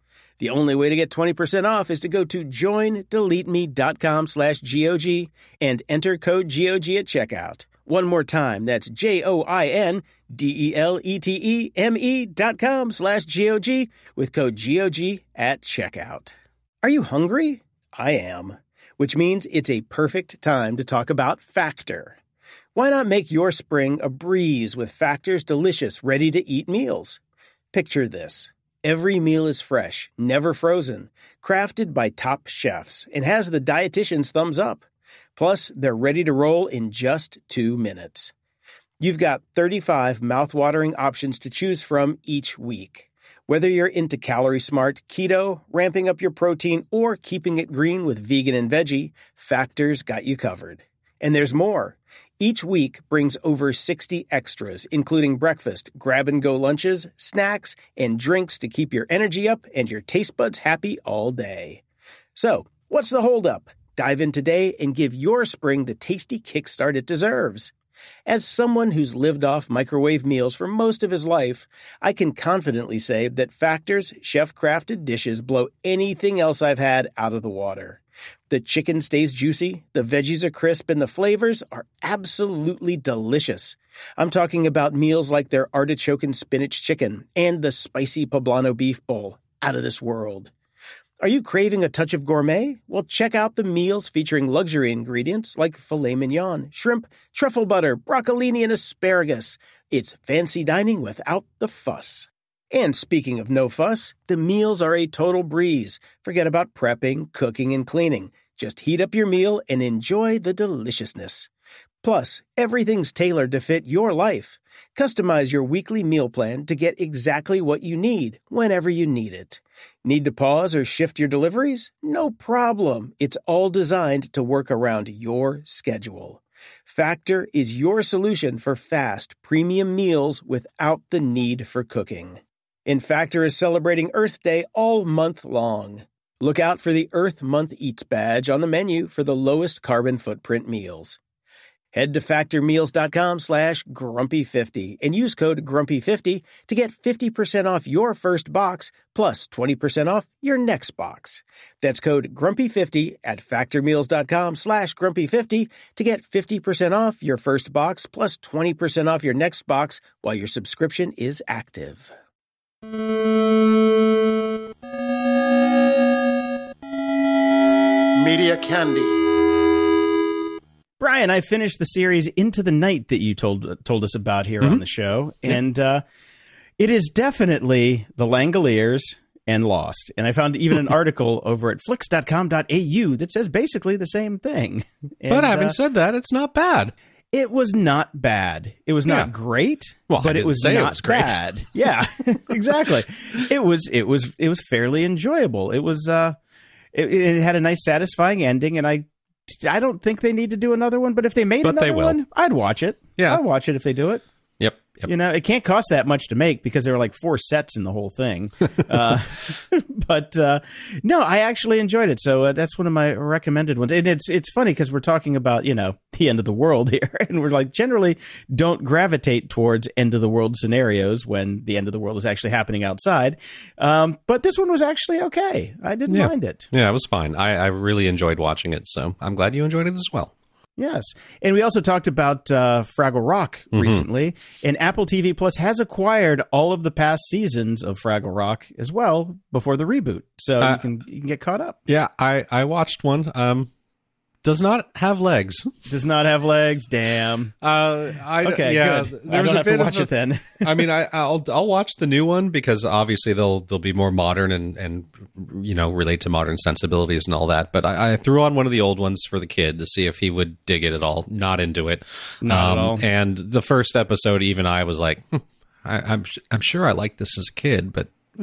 S3: The only way to get 20% off is to go to joindeleteme.com slash GOG and enter code GOG at checkout. One more time, that's J-O-I-N-D-E-L-E-T-E-M-E dot com slash G-O-G with code GOG at checkout. Are you hungry? I am, which means it's a perfect time to talk about Factor. Why not make your spring a breeze with Factor's delicious, ready-to-eat meals? Picture this. Every meal is fresh, never frozen, crafted by top chefs, and has the dietitian's thumbs up. Plus, they're ready to roll in just two minutes. You've got 35 mouthwatering options to choose from each week. Whether you're into calorie smart, keto, ramping up your protein, or keeping it green with vegan and veggie, Factor's got you covered. And there's more. Each week brings over 60 extras, including breakfast, grab and go lunches, snacks, and drinks to keep your energy up and your taste buds happy all day. So, what's the holdup? Dive in today and give your spring the tasty kickstart it deserves. As someone who's lived off microwave meals for most of his life, I can confidently say that Factor's chef crafted dishes blow anything else I've had out of the water. The chicken stays juicy, the veggies are crisp, and the flavors are absolutely delicious. I'm talking about meals like their artichoke and spinach chicken and the spicy poblano beef bowl. Out of this world. Are you craving a touch of gourmet? Well, check out the meals featuring luxury ingredients like filet mignon, shrimp, truffle butter, broccolini, and asparagus. It's fancy dining without the fuss. And speaking of no fuss, the meals are a total breeze. Forget about prepping, cooking, and cleaning. Just heat up your meal and enjoy the deliciousness. Plus, everything's tailored to fit your life. Customize your weekly meal plan to get exactly what you need whenever you need it. Need to pause or shift your deliveries? No problem. It's all designed to work around your schedule. Factor is your solution for fast, premium meals without the need for cooking. And Factor is celebrating Earth Day all month long. Look out for the Earth Month Eats badge on the menu for the lowest carbon footprint meals. Head to factormeals.com slash grumpy50 and use code grumpy50 to get 50% off your first box plus 20% off your next box. That's code grumpy50 at factormeals.com slash grumpy50 to get 50% off your first box plus 20% off your next box while your subscription is active.
S1: Media Candy.
S3: Brian, I finished the series Into the Night that you told told us about here on the show, and uh, it is definitely the Langoliers and Lost. And I found even an article over at flicks.com.au that says basically the same thing.
S4: but having
S3: uh,
S4: said that, it's not bad.
S3: it was not bad. It was not
S4: Yeah.
S3: great,
S4: Well,
S3: but it
S4: didn't
S3: was
S4: it
S3: not
S4: was great.
S3: bad. Yeah, exactly. It was it was it was fairly enjoyable. It was uh it, it had a nice satisfying ending and I I don't think they need to do another one, but if they made
S4: But they
S3: another
S4: will.
S3: one, I'd watch it.
S4: Yeah.
S3: I'd watch it if they do it.
S4: Yep.
S3: You know, it can't cost that much to make because there were like four sets in the whole thing. uh, but uh, no, I actually enjoyed it. So uh, that's one of my recommended ones. And it's it's funny because we're talking about you know the end of the world here, and we're like generally don't gravitate towards end of the world scenarios when the end of the world is actually happening outside. Um, but this one was actually okay. I didn't
S4: Yeah.
S3: mind it.
S4: Yeah, it was fine. I, I really enjoyed watching it, so I'm glad you enjoyed it as well.
S3: Yes, and we also talked about uh, Fraggle Rock
S4: Mm-hmm.
S3: recently, and Apple TV Plus has acquired all of the past seasons of Fraggle Rock as well before the reboot, so
S4: Uh,
S3: you can you can get caught up.
S4: Yeah, I I watched one. Um, does not have legs.
S3: Does not have legs. Damn.
S4: Uh, I
S3: Okay,
S4: yeah,
S3: good. I
S4: was
S3: don't
S4: a
S3: have to watch
S4: a-
S3: it then.
S4: I mean, I, I'll I'll watch the new one because obviously they'll they'll be more modern and and you know relate to modern sensibilities and all that. But I, I threw on one of the old ones for the kid to see if he would dig it at all. Not into it. Um,
S3: Not at all.
S4: And the first episode, even I was like, hmm, I, I'm I'm sure I liked this as a kid, but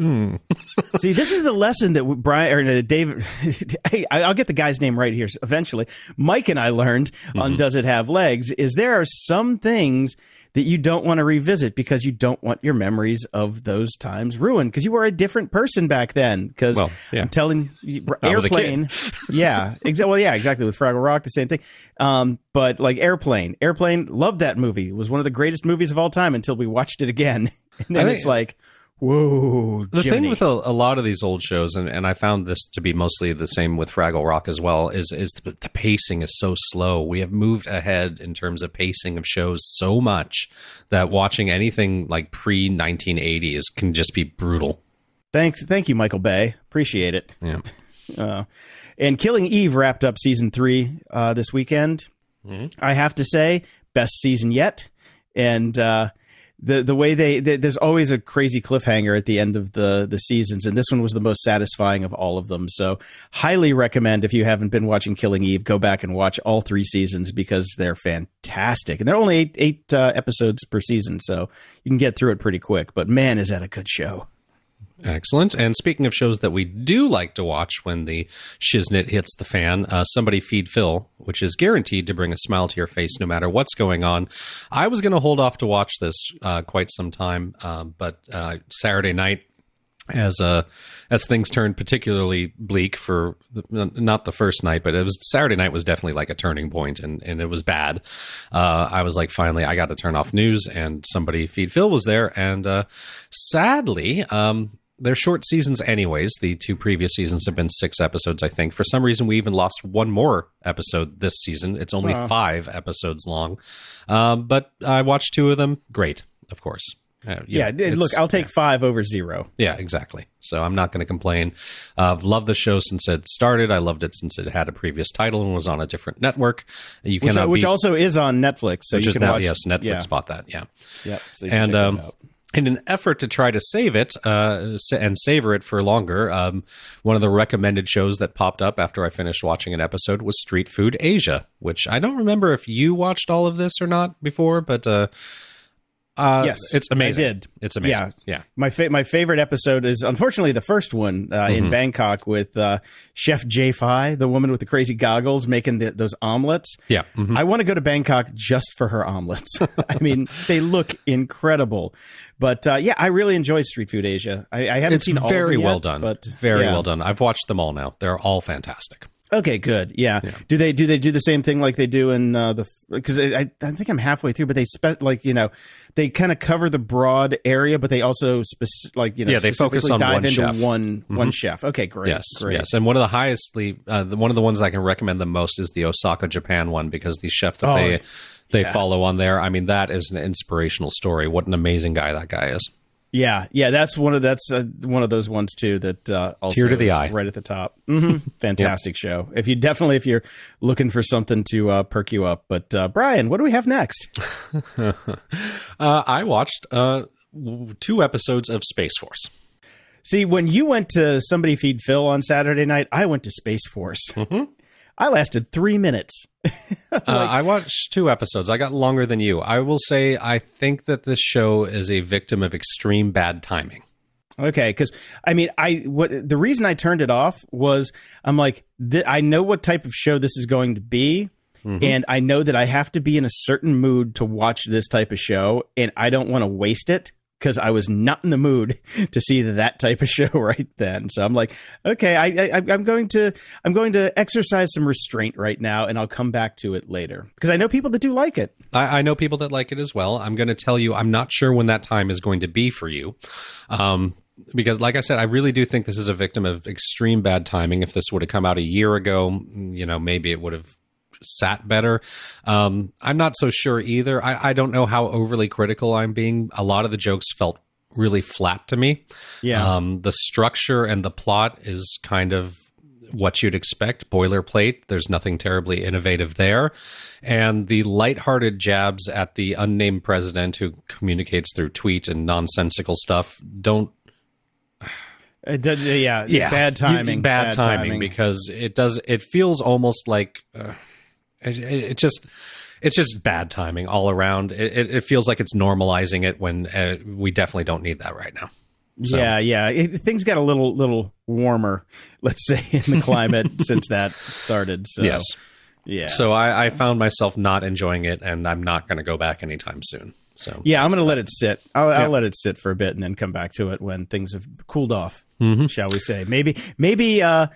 S3: See, this is the lesson that Brian or uh, David. hey, I- I'll get the guy's name right here eventually. Mike and I learned on Does It Have Legs is there are some things that you don't want to revisit because you don't want your memories of those times ruined because you were a different person back then. Because
S4: Well, yeah.
S3: I'm telling you,
S4: I was a kid.
S3: airplane. yeah, exactly. Well, yeah, exactly. With Fraggle Rock, the same thing. Um, but like airplane, airplane, loved that movie. It was one of the greatest movies of all time until we watched it again, and then
S4: think-
S3: it's like. Whoa!
S4: The
S3: Jiminy.
S4: thing with a, a lot of these old shows, and, and I found this to be mostly the same with Fraggle Rock as well, is is the, the pacing is so slow. We have moved ahead in terms of pacing of shows so much that watching anything like pre 1980s can just be brutal.
S3: Thanks, thank you, Michael Bay. Appreciate it.
S4: Yeah.
S3: Uh, and Killing Eve wrapped up season three uh, this weekend. I have to say, best season yet. And uh, the the way they, they there's always a crazy cliffhanger at the end of the the seasons, and this one was the most satisfying of all of them. So, highly recommend if you haven't been watching Killing Eve, go back and watch all three seasons because they're fantastic. And they're only eight eight uh, episodes per season, so you can get through it pretty quick. But man, is that a good show!
S4: Excellent. And speaking of shows that we do like to watch when the shiznit hits the fan, uh, Somebody Feed Phil, which is guaranteed to bring a smile to your face no matter what's going on. I was going to hold off to watch this uh, quite some time, um, but uh, Saturday night, as uh, as things turned particularly bleak for the, not the first night, but it was Saturday night was definitely like a turning point, and and it was bad. Uh, I was like, finally, I got to turn off news, and somebody feed Phil was there, and uh, sadly, um, they're short seasons anyways. The two previous seasons have been six episodes, I think. For some reason, we even lost one more episode this season. It's only five episodes long, um, but I watched two of them. Great, of course. Uh, you
S3: Yeah, look, I'll take five over zero.
S4: yeah, exactly. So I'm not going to complain. Uh, I've loved the show since it started. I loved it since it had a previous title and was on a different network. You
S3: which,
S4: cannot
S3: which
S4: beat-
S3: also is on Netflix. So
S4: which
S3: you
S4: is
S3: can
S4: now
S3: watch.
S4: yes, Netflix
S3: Yeah,
S4: bought that. Yeah,
S3: Yep. So you can
S4: and um,
S3: out.
S4: In an effort to try to save it uh, and savor it for longer, um, one of the recommended shows that popped up after I finished watching an episode was Street Food Asia, which I don't remember if you watched all of this or not before, but uh, uh,
S3: Yes,
S4: it's amazing.
S3: I did.
S4: It's amazing.
S3: Yeah.
S4: yeah.
S3: My fa- my favorite episode is unfortunately the first one uh,
S4: Mm-hmm.
S3: in Bangkok with uh, Chef Jay Fai, the woman with the crazy goggles making the, those omelets.
S4: Yeah. Mhm.
S3: I want to go to Bangkok just for her omelets. I mean, they look incredible. But uh, yeah, I really enjoy Street Food Asia. I, I haven't
S4: It's
S3: seen all
S4: very
S3: of them
S4: well done.
S3: but
S4: very
S3: yeah.
S4: well done. I've watched them all now. They're all fantastic.
S3: Okay, good. Yeah. Do they do they do the same thing like they do in uh, the because I I think I'm halfway through, but they spe- like you know they kind of cover the broad area, but they also spec- like you know
S4: Yeah, they focus
S3: specifically
S4: on
S3: dive
S4: one
S3: into
S4: chef. Mm-hmm.
S3: one one chef. Okay, great.
S4: Yes,
S3: great.
S4: yes, and one of the highestly, uh, the, one of the ones I can recommend the most is the Osaka, Japan one because the chef that
S3: Oh,
S4: they they follow on there. I mean, that is an inspirational story. What an amazing guy that guy is.
S3: Yeah, yeah, that's one of that's uh, one of those ones too that uh, also
S4: Tear to the eye.
S3: right at the top. Mm-hmm. Fantastic show. If you definitely if you're looking for something to uh, perk you up, but uh, Brian, what do we have next?
S4: Uh, I watched uh, two episodes of Space Force.
S3: See, when you went to somebody feed Phil on Saturday night, I went to Space Force.
S4: Mm-hmm.
S3: I lasted three minutes.
S4: Uh, I watched two episodes. I got longer than you. I will say I think that this show is a victim of extreme bad timing.
S3: Okay, because I mean, I what the reason I turned it off was I'm like, th- I know what type of show this is going to be, and I know that I have to be in a certain mood to watch this type of show, and I don't want to waste it because I was not in the mood to see that type of show right then. So I'm like, okay, I, I'm going to I'm going to exercise some restraint right now, and I'll come back to it later because I know people that do like it.
S4: I, I know people that like it as well. I'm going to tell you, I'm not sure when that time is going to be for you. Um, because, like I said, I really do think this is a victim of extreme bad timing. If this would have come out a year ago, you know, maybe it would have sat better. Um, I'm not so sure either. I, I don't know how overly critical I'm being. A lot of the jokes felt really flat to me.
S3: Yeah.
S4: Um, the structure and the plot is kind of what you'd expect boilerplate. There's nothing terribly innovative there. And the lighthearted jabs at the unnamed president who communicates through tweet and nonsensical stuff don't
S3: It did- yeah, bad
S4: you-
S3: timing.
S4: bad, timing, because it does it feels almost like uh, it, it just it's just bad timing all around it, it, it feels like it's normalizing it when uh, we definitely don't need that right now So-
S3: Yeah, yeah. It, things got a little little warmer, let's say, in the climate since that started. So
S4: yes
S3: yeah.
S4: so I, I found myself not enjoying it and i'm not going to go back anytime soon so
S3: yeah, I'm going to let it sit. I'll,
S4: Yeah.
S3: I'll let it sit for a bit and then come back to it when things have cooled off,
S4: Mm-hmm.
S3: shall we say? Maybe maybe uh,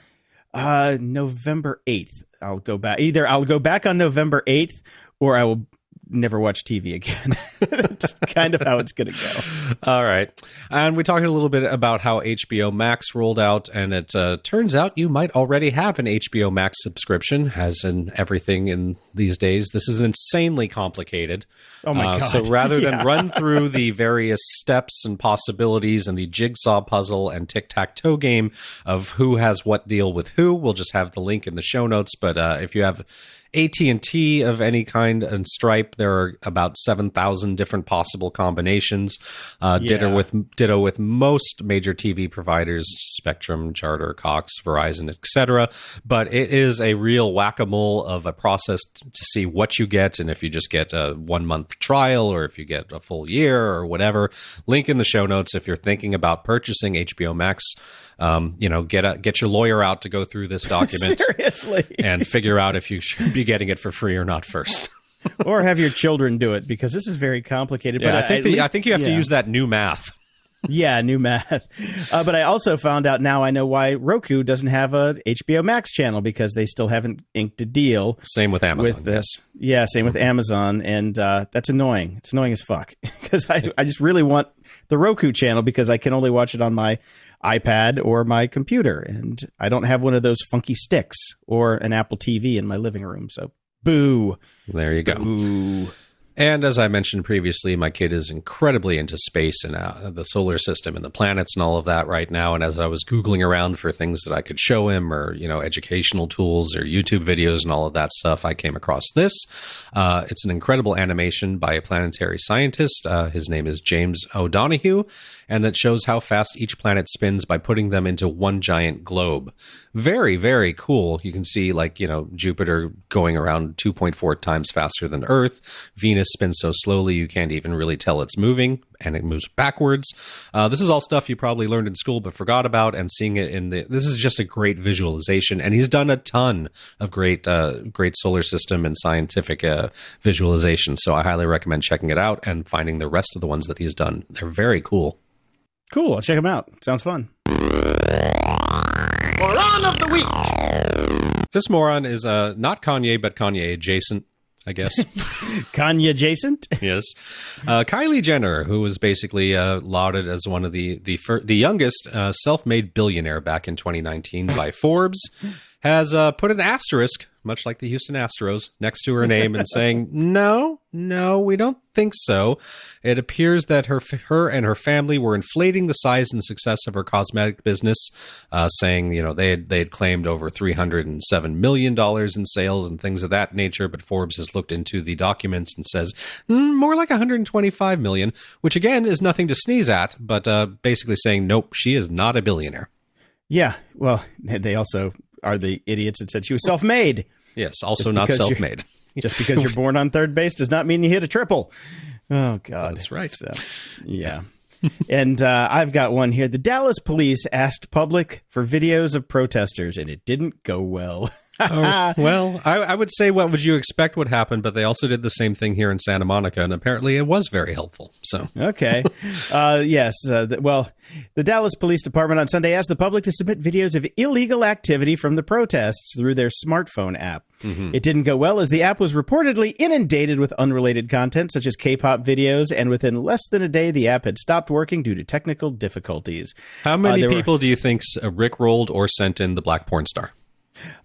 S3: uh, November eighth. I'll go back. Either I'll go back on November eighth, or I will never watch TV again. That's kind of how it's going to go.
S4: All right. And we talked a little bit about how HBO Max rolled out, and it uh, turns out you might already have an HBO Max subscription, as in everything in these days. This is insanely complicated.
S3: Oh my
S4: Uh,
S3: God.
S4: So rather than
S3: Yeah.
S4: run through the various steps and possibilities and the jigsaw puzzle and tic tac toe game of who has what deal with who, we'll just have the link in the show notes. But uh, if you have AT&T of any kind and Stripe, there are about 7,000 different possible combinations. Uh, Ditto with ditto with most major TV providers, Spectrum, Charter, Cox, Verizon, etc. But it is a real whack-a-mole of a process to see what you get and if you just get a one-month trial or if you get a full year or whatever. Link in the show notes if you're thinking about purchasing HBO Max. Um, you know, get a, get your lawyer out to go through this document
S3: Seriously,
S4: and figure out if you should be getting it for free or not first.
S3: or have your children do it because this is very complicated.
S4: Yeah,
S3: but
S4: I think the, I think you have to use that new math.
S3: Yeah, new math. Uh, but I also found out now I know why Roku doesn't have a HBO Max channel because they still haven't inked a deal
S4: Same with Amazon.
S3: with this. Yeah, same with Amazon, and uh, that's annoying. It's annoying as fuck because I I just really want the Roku channel because I can only watch it on my iPad or my computer, and I don't have one of those funky sticks or an Apple TV in my living room. So boo,
S4: There you go.
S3: boo.
S4: And as I mentioned previously, my kid is incredibly into space and uh, the solar system and the planets and all of that right now. And as I was Googling around for things that I could show him or, you know, educational tools or YouTube videos and all of that stuff, I came across this. Uh, it's an incredible animation by a planetary scientist. Uh, his name is James O'Donoghue. And it shows how fast each planet spins by putting them into one giant globe. Very, very cool. You can see, like, you know, Jupiter going around 2.4 times faster than Earth. Venus spins so slowly you can't even really tell it's moving, and it moves backwards. Uh, this is all stuff you probably learned in school but forgot about, and seeing it in the. This is just a great visualization, and he's done a ton of great, uh, great solar system and scientific uh, visualization. So I highly recommend checking it out and finding the rest of the ones that he's done. They're very cool.
S3: Cool. I'll check them out. Sounds fun.
S1: Moron of the week.
S4: This moron is uh, not Kanye, but Kanye adjacent, I guess.
S3: Kanye adjacent.
S4: yes, uh, Kylie Jenner, who was basically uh, lauded as one of the the fir- the youngest uh, self-made billionaire back in 2019 by Forbes, has uh, put an asterisk, much like the Houston Astros, next to her name and saying, "No, no, we don't think so." It appears that her her and her family were inflating the size and success of her cosmetic business, uh, saying you know they had, they had claimed over 307 million dollars in sales and things of that nature, but Forbes has looked into the documents and says "Mm, more like 125 million, which again is nothing to sneeze at, but uh, basically saying nope, she is not a billionaire.
S3: Yeah. Well, they also are the idiots that said she was self-made.
S4: Yes, also
S3: Just
S4: not self-made.
S3: Just because you're born on third base does not mean you hit a triple. Oh God,
S4: That's right.
S3: So, yeah. and uh, I've got one here. The Dallas police asked public for videos of protesters, and it didn't go well.
S4: Oh, well, I, I would say what would you expect would happen, but they also did the same thing here in Santa Monica, and apparently it was very helpful. So
S3: Okay. Uh, yes. Uh, th- well, the Dallas Police Department on Sunday asked the public to submit videos of illegal activity from the protests through their smartphone app. It didn't go well as the app was reportedly inundated with unrelated content such as K pop videos, and within less than a day, the app had stopped working due to technical difficulties.
S4: how many
S3: were-
S4: people do you think uh, Rick rolled or sent in the black porn star?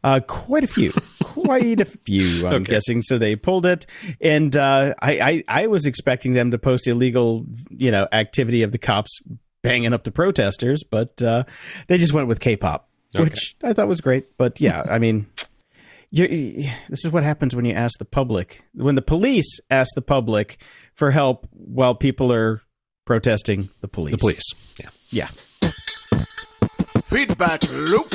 S3: Uh, quite a few. quite a few? I'm
S4: Okay.
S3: guessing. So they pulled it, and uh, I, I I was expecting them to post illegal, you know, activity of the cops banging up the protesters, but uh, they just went with K-pop, which I thought was great. But yeah, I mean. you this is what happens when you ask the public. When the police ask the public for help while people are protesting the police.
S4: The police. Yeah.
S3: Yeah.
S1: Feedback loop.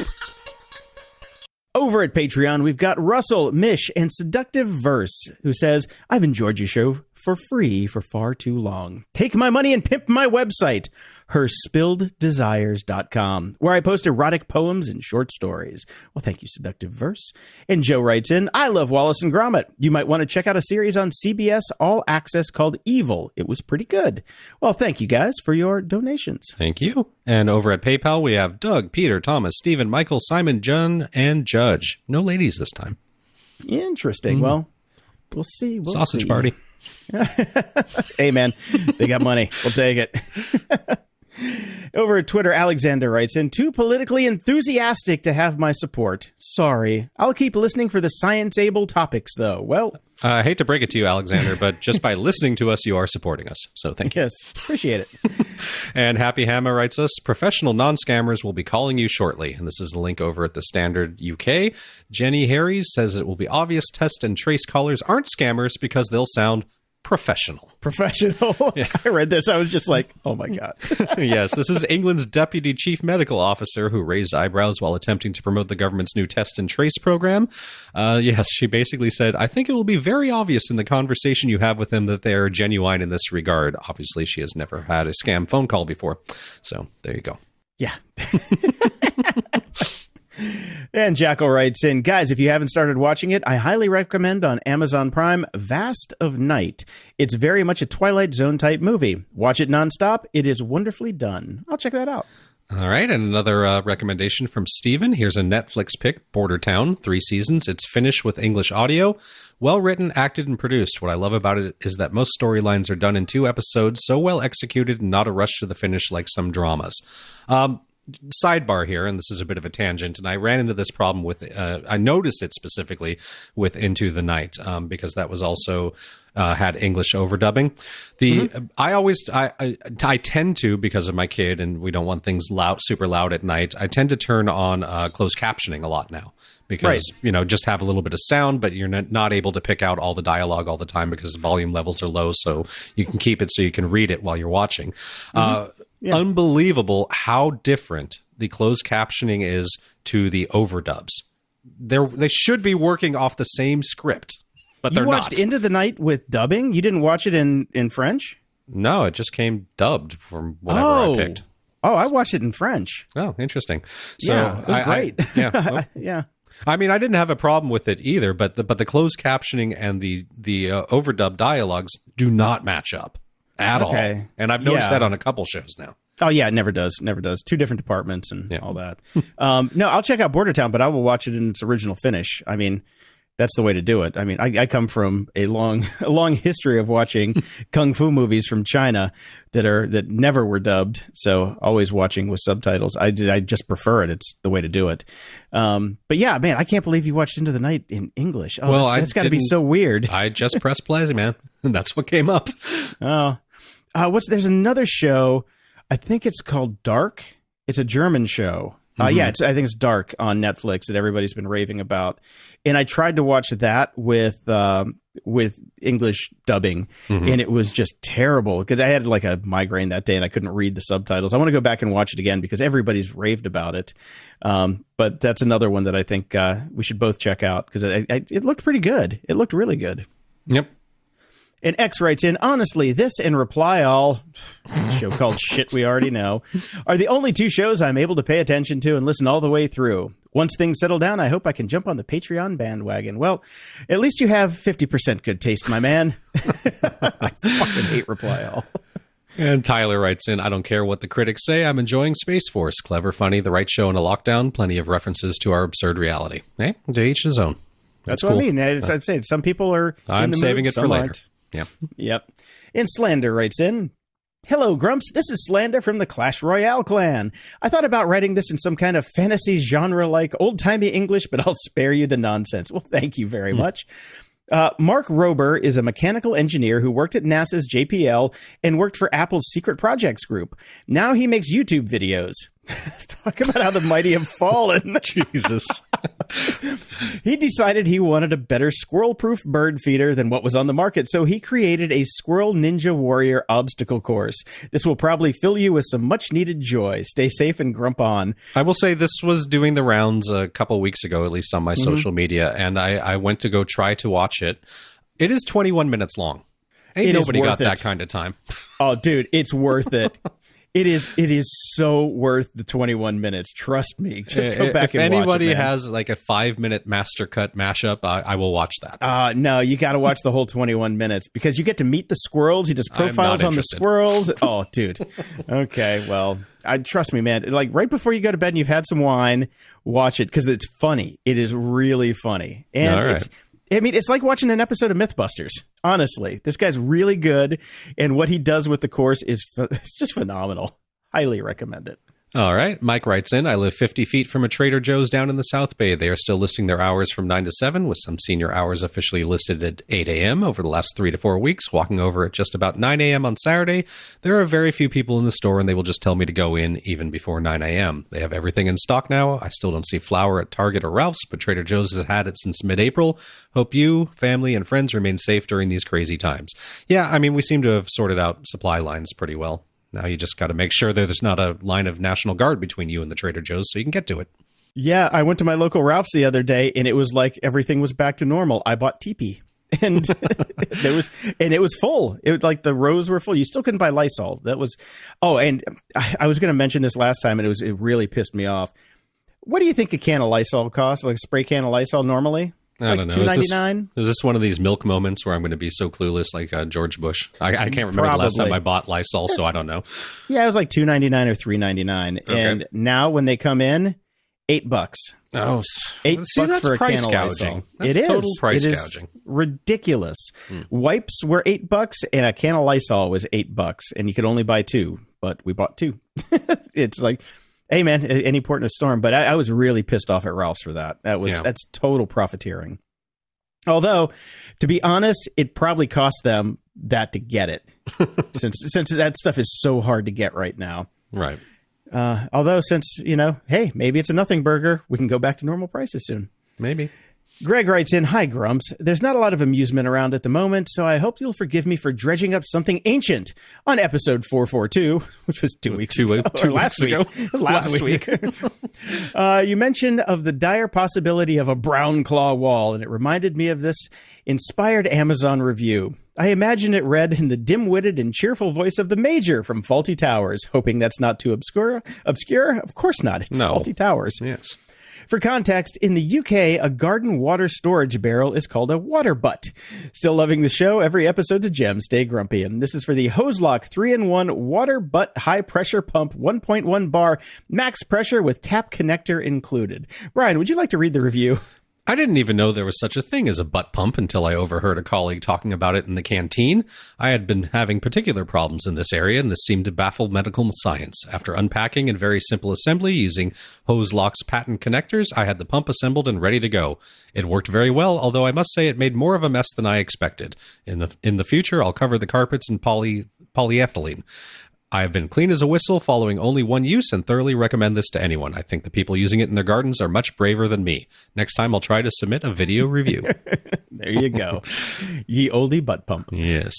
S3: Over at Patreon, we've got Russell, Mish, and Seductive Verse, who says, I've enjoyed your show for free for far too long. Take my money and pimp my website, herspilleddesires.com, where I post erotic poems and short stories. Well, thank you, Seductive Verse. And Joe writes in, I love Wallace and Gromit. You might want to check out a series on CBS All Access called Evil. It was pretty good. Well, thank you guys for your donations.
S4: Thank you. And over at PayPal, we have Doug, Peter, Thomas, Stephen, Michael, Simon, John, and Judge. No ladies this time.
S3: Interesting. Hmm. Well, we'll see. We'll
S4: Sausage
S3: see.
S4: party.
S3: hey man, they got money. We'll take it. Over at Twitter, Alexander writes and too politically enthusiastic to have my support. Sorry. I'll keep listening for the science able topics, though. Well,
S4: Uh, I hate to break it to you, Alexander, but just by listening to us, you are supporting us. So thank you.
S3: yes, appreciate it.
S4: And Happy Hammer writes us professional non scammers will be calling you shortly. And this is a link over at the Standard UK. Jenny Harries says it will be obvious test and trace callers aren't scammers because they'll sound professional.
S3: Professional. I read this. I was just like, oh my God.
S4: yes, this is England's deputy chief medical officer who raised eyebrows while attempting to promote the government's new test and trace program. Uh, yes, she basically said, I think it will be very obvious in the conversation you have with them that they are genuine in this regard. Obviously, she has never had a scam phone call before. So there you go.
S3: Yeah. and Jackal writes in, guys, if you haven't started watching it, I highly recommend on Amazon Prime Vast of Night. It's very much a Twilight Zone type movie. Watch it nonstop. It is wonderfully done. I'll check that out.
S4: All right, and another uh, recommendation from Steven. Here's a Netflix pick Border Town, three seasons. It's finished with English audio. Well written, acted, and produced. What I love about it is that most storylines are done in two episodes, so well executed and not a rush to the finish like some dramas. Um, sidebar here, and this is a bit of a tangent, and I ran into this problem with, uh, I noticed it specifically with Into the Night, um, because that was also uh, had English overdubbing. The I always I, I I tend to because of my kid, and we don't want things loud, super loud at night. I tend to turn on uh, closed captioning a lot now because
S3: Right.
S4: you know just have a little bit of sound, but you're not, not able to pick out all the dialogue all the time because the volume levels are low. So you can keep it so you can read it while you're watching. Uh, Unbelievable how different the closed captioning is to the overdubs. They're, they should be working off the same script, but they're you
S3: watched
S4: not.
S3: Into the Night with dubbing? You didn't watch it in, in French?
S4: no, it just came dubbed from whatever
S3: oh.
S4: I picked.
S3: Oh, I watched it in French.
S4: Oh, interesting. So
S3: yeah, it was
S4: I- I-
S3: great.
S4: yeah, well,
S3: yeah.
S4: I mean, I didn't have a problem with it either, but the but the closed captioning and the the uh, overdub dialogues do not match up at
S3: Okay.
S4: all. And I've noticed
S3: Yeah.
S4: that on a couple shows now.
S3: Oh yeah, it never does. Never does. Two different departments and
S4: Yeah.
S3: all that. um, no, I'll check out Border Town, but I will watch it in its original Finnish. I mean, that's the way to do it. I mean, I, I come from a long, a long history of watching kung fu movies from China that are that never were dubbed. So always watching with subtitles. I did- I just prefer it. It's the way to do it. Um, but yeah, man, I can't believe you watched Into the Night in English. Oh,
S4: Well,
S3: that's, that's got to be so weird.
S4: I just pressed play, man, and that's what came up.
S3: Oh, uh, what's there's another show. I think it's called Dark. It's a German show. Uh, yeah, it's I think it's Dark on Netflix that everybody's been raving about. And I tried to watch that with um, with English dubbing, and it was just terrible because I had like a migraine that day and I couldn't read the subtitles. I want to go back and watch it again because everybody's raved about it. Um, but that's another one that I think uh, we should both check out because it, it, it looked pretty good. It looked really good.
S4: Yep.
S3: And X writes in, honestly, this and Reply All, show called Shit We Already Know, are the only two shows I'm able to pay attention to and listen all the way through. Once things settle down, I hope I can jump on the Patreon bandwagon. Well, at least you have 50% good taste, my man. I fucking hate Reply All.
S4: And Tyler writes in, I don't care what the critics say. I'm enjoying Space Force. Clever, funny, the right show in a lockdown. Plenty of references to our absurd reality. Hey, to each his own.
S3: That's,
S4: That's,
S3: what
S4: cool.
S3: I mean. It's, I'd say some people are.
S4: I'm saving
S3: mood,
S4: it for later.
S3: aren't.
S4: Yeah.
S3: Yep. And Slander writes in Hello, Grumps. This is Slander from the Clash Royale clan. I thought about writing this in some kind of fantasy genre like old timey English, but I'll spare you the nonsense. Well, thank you very much. Uh, Mark Rober is a mechanical engineer who worked at NASA's JPL and worked for Apple's Secret Projects Group. Now he makes YouTube videos. Talk about how the mighty have fallen.
S4: Jesus.
S3: he decided he wanted a better squirrel proof bird feeder than what was on the market, so he created a Squirrel Ninja Warrior obstacle course. This will probably fill you with some much needed joy. Stay safe and grump on.
S4: I will say this was doing the rounds a couple weeks ago, at least on my mm-hmm. social media, and I, I went to go try to watch it. It is 21 minutes long. Ain't
S3: It
S4: nobody got
S3: worth
S4: that kind of time.
S3: Oh, dude, it's worth it. It is. It is so worth the 21 minutes. Trust me. Just go back
S4: if
S3: and
S4: anybody
S3: watch it,
S4: has like a five minute master cut mashup, I, I will watch that.
S3: Uh, no, you got to watch the whole 21 minutes because you get to meet the squirrels. He does profiles on the squirrels. Oh, dude. Okay, well, I trust me, man. Like right before you go to bed and you've had some wine, watch it because it's funny. It is really funny, and
S4: All right.
S3: it's. I mean, it's like watching an episode of MythBusters. Honestly, this guy's really good, and what he does with the course is it's just phenomenal. Highly recommend it.
S4: All right. Mike writes in I live 50 feet from a Trader Joe's down in the South Bay. They are still listing their hours from 9 to 7, with some senior hours officially listed at 8 a.m. over the last three to four weeks. Walking over at just about 9 a.m. on Saturday, there are very few people in the store, and they will just tell me to go in even before 9 a.m. They have everything in stock now. I still don't see flour at Target or Ralph's, but Trader Joe's has had it since mid April. Hope you, family, and friends remain safe during these crazy times. Yeah, I mean, we seem to have sorted out supply lines pretty well. Now you just got to make sure that there's not a line of National Guard between you and the Trader Joe's so you can get to it.
S3: Yeah, I went to my local Ralph's the other day, and it was like everything was back to normal. I bought teepee, and there was, and it was full. It was like the rows were full. You still couldn't buy Lysol. That was, oh, and I, I was going to mention this last time, and it was it really pissed me off. What do you think a can of Lysol costs? Like a spray can of Lysol normally?
S4: I
S3: like
S4: don't know.
S3: Two
S4: Is this, is this one of these milk moments where I'm going to be so clueless like uh, George Bush? I, I can't remember the last time I bought Lysol, so I don't know.
S3: Yeah, it was like two ninety nine or three ninety nine, and now when they come in, eight bucks.
S4: Oh,
S3: Eight
S4: see,
S3: bucks
S4: that's
S3: for a
S4: price
S3: can of Lysol.
S4: gouging. That's
S3: It is
S4: total price
S3: It is
S4: gouging.
S3: Ridiculous. Wipes were eight bucks, and a can of Lysol was eight bucks, and you could only buy two, but we bought two. it's like, hey man, any port in a storm. But I, I was really pissed off at Ralph's for that. That was
S4: Yeah.
S3: that's total profiteering. Although, to be honest, it probably cost them that to get it, since since that stuff is so hard to get right now.
S4: Right.
S3: Uh, although, since you know, hey, maybe it's a nothing burger, we can go back to normal prices soon.
S4: Maybe.
S3: Greg writes in, Hi, Grumps. There's not a lot of amusement around at the moment, so I hope you'll forgive me for dredging up something ancient on episode 442, which was two weeks
S4: Two-
S3: ago.
S4: two
S3: last
S4: weeks
S3: week.
S4: ago.
S3: Last,
S4: Last
S3: week. uh, you mentioned of the dire possibility of a brown claw wall, and it reminded me of this inspired Amazon review. I imagine it read in the dim-witted and cheerful voice of the Major from Fawlty Towers, hoping that's not too obscure. Obscure? Of course not. It's
S4: No.
S3: Fawlty Towers.
S4: Yes.
S3: For context, in the UK, a garden water storage barrel is called a water butt. Still loving the show? Every episode's a gem. Stay grumpy. And this is for the Hozelock 3 in 1 water butt high pressure pump 1.1 bar max pressure with tap connector included. Brian, would you like to read the review?
S4: I didn't even know there was such a thing as a butt pump until I overheard a colleague talking about it in the canteen. I had been having particular problems in this area, and this seemed to baffle medical science. After unpacking in very simple assembly using Hozelock's patent connectors, I had the pump assembled and ready to go. It worked very well, although I must say it made more of a mess than I expected. In the in the future, I'll cover the carpets in poly polyethylene. I have been clean as a whistle, following only one use, and thoroughly recommend this to anyone. I think the people using it in their gardens are much braver than me. Next time, I'll try to submit a video review.
S3: There you go. Ye oldie butt pump.
S4: yes.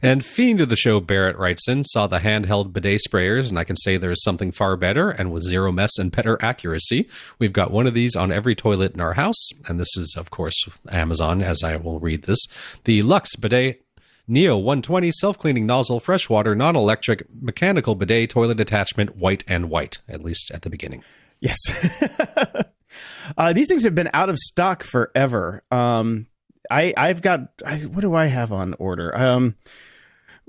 S4: And fiend of the show, Barrett writes in, saw the handheld bidet sprayers, and I can say there is something far better and with zero mess and better accuracy. We've got one of these on every toilet in our house, and this is, of course, Amazon, as I will read this. The Luxe Bidet Neo 120 self cleaning nozzle, freshwater, non electric, mechanical bidet toilet attachment, white and white, at least at the beginning.
S3: Yes. uh, these things have been out of stock forever. Um, I I've got I, what do I have on order? Um,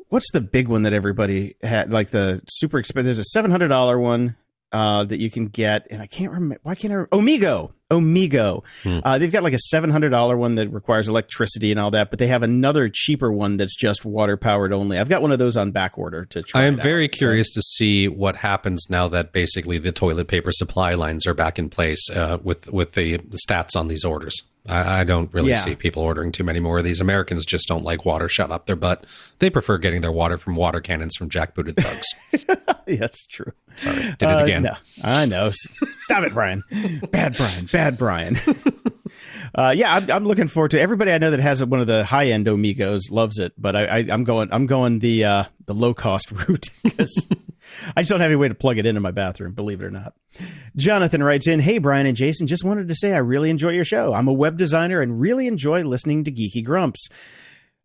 S3: what's the big one that everybody had? Like the super expensive. There's a seven hundred dollar one. Uh, that you can get, and I can't remember. Why can't I? Remember? Omigo, Omigo.
S4: Hmm.
S3: Uh, they've got like a seven hundred dollar one that requires electricity and all that, but they have another cheaper one that's just water powered only. I've got one of those on back order to try.
S4: I am
S3: it out.
S4: very
S3: So-
S4: curious to see what happens now that basically the toilet paper supply lines are back in place uh, with with the stats on these orders. I, I don't really
S3: Yeah.
S4: see people ordering too many more of these. Americans just don't like water shut up their butt. They prefer getting their water from water cannons from jackbooted thugs.
S3: yeah, that's true.
S4: Sorry, did it
S3: Uh,
S4: again.
S3: no, I know. Stop it, Brian. Bad Brian. Bad Brian. uh, yeah, I'm, I'm looking forward to. Everybody I know that has one of the high end Omigos loves it, but I, I, I'm going. I'm going the uh, the low cost route because I just don't have any way to plug it into my bathroom. Believe it or not. Jonathan writes in, "Hey Brian and Jason, just wanted to say I really enjoy your show. I'm a web designer and really enjoy listening to Geeky Grumps."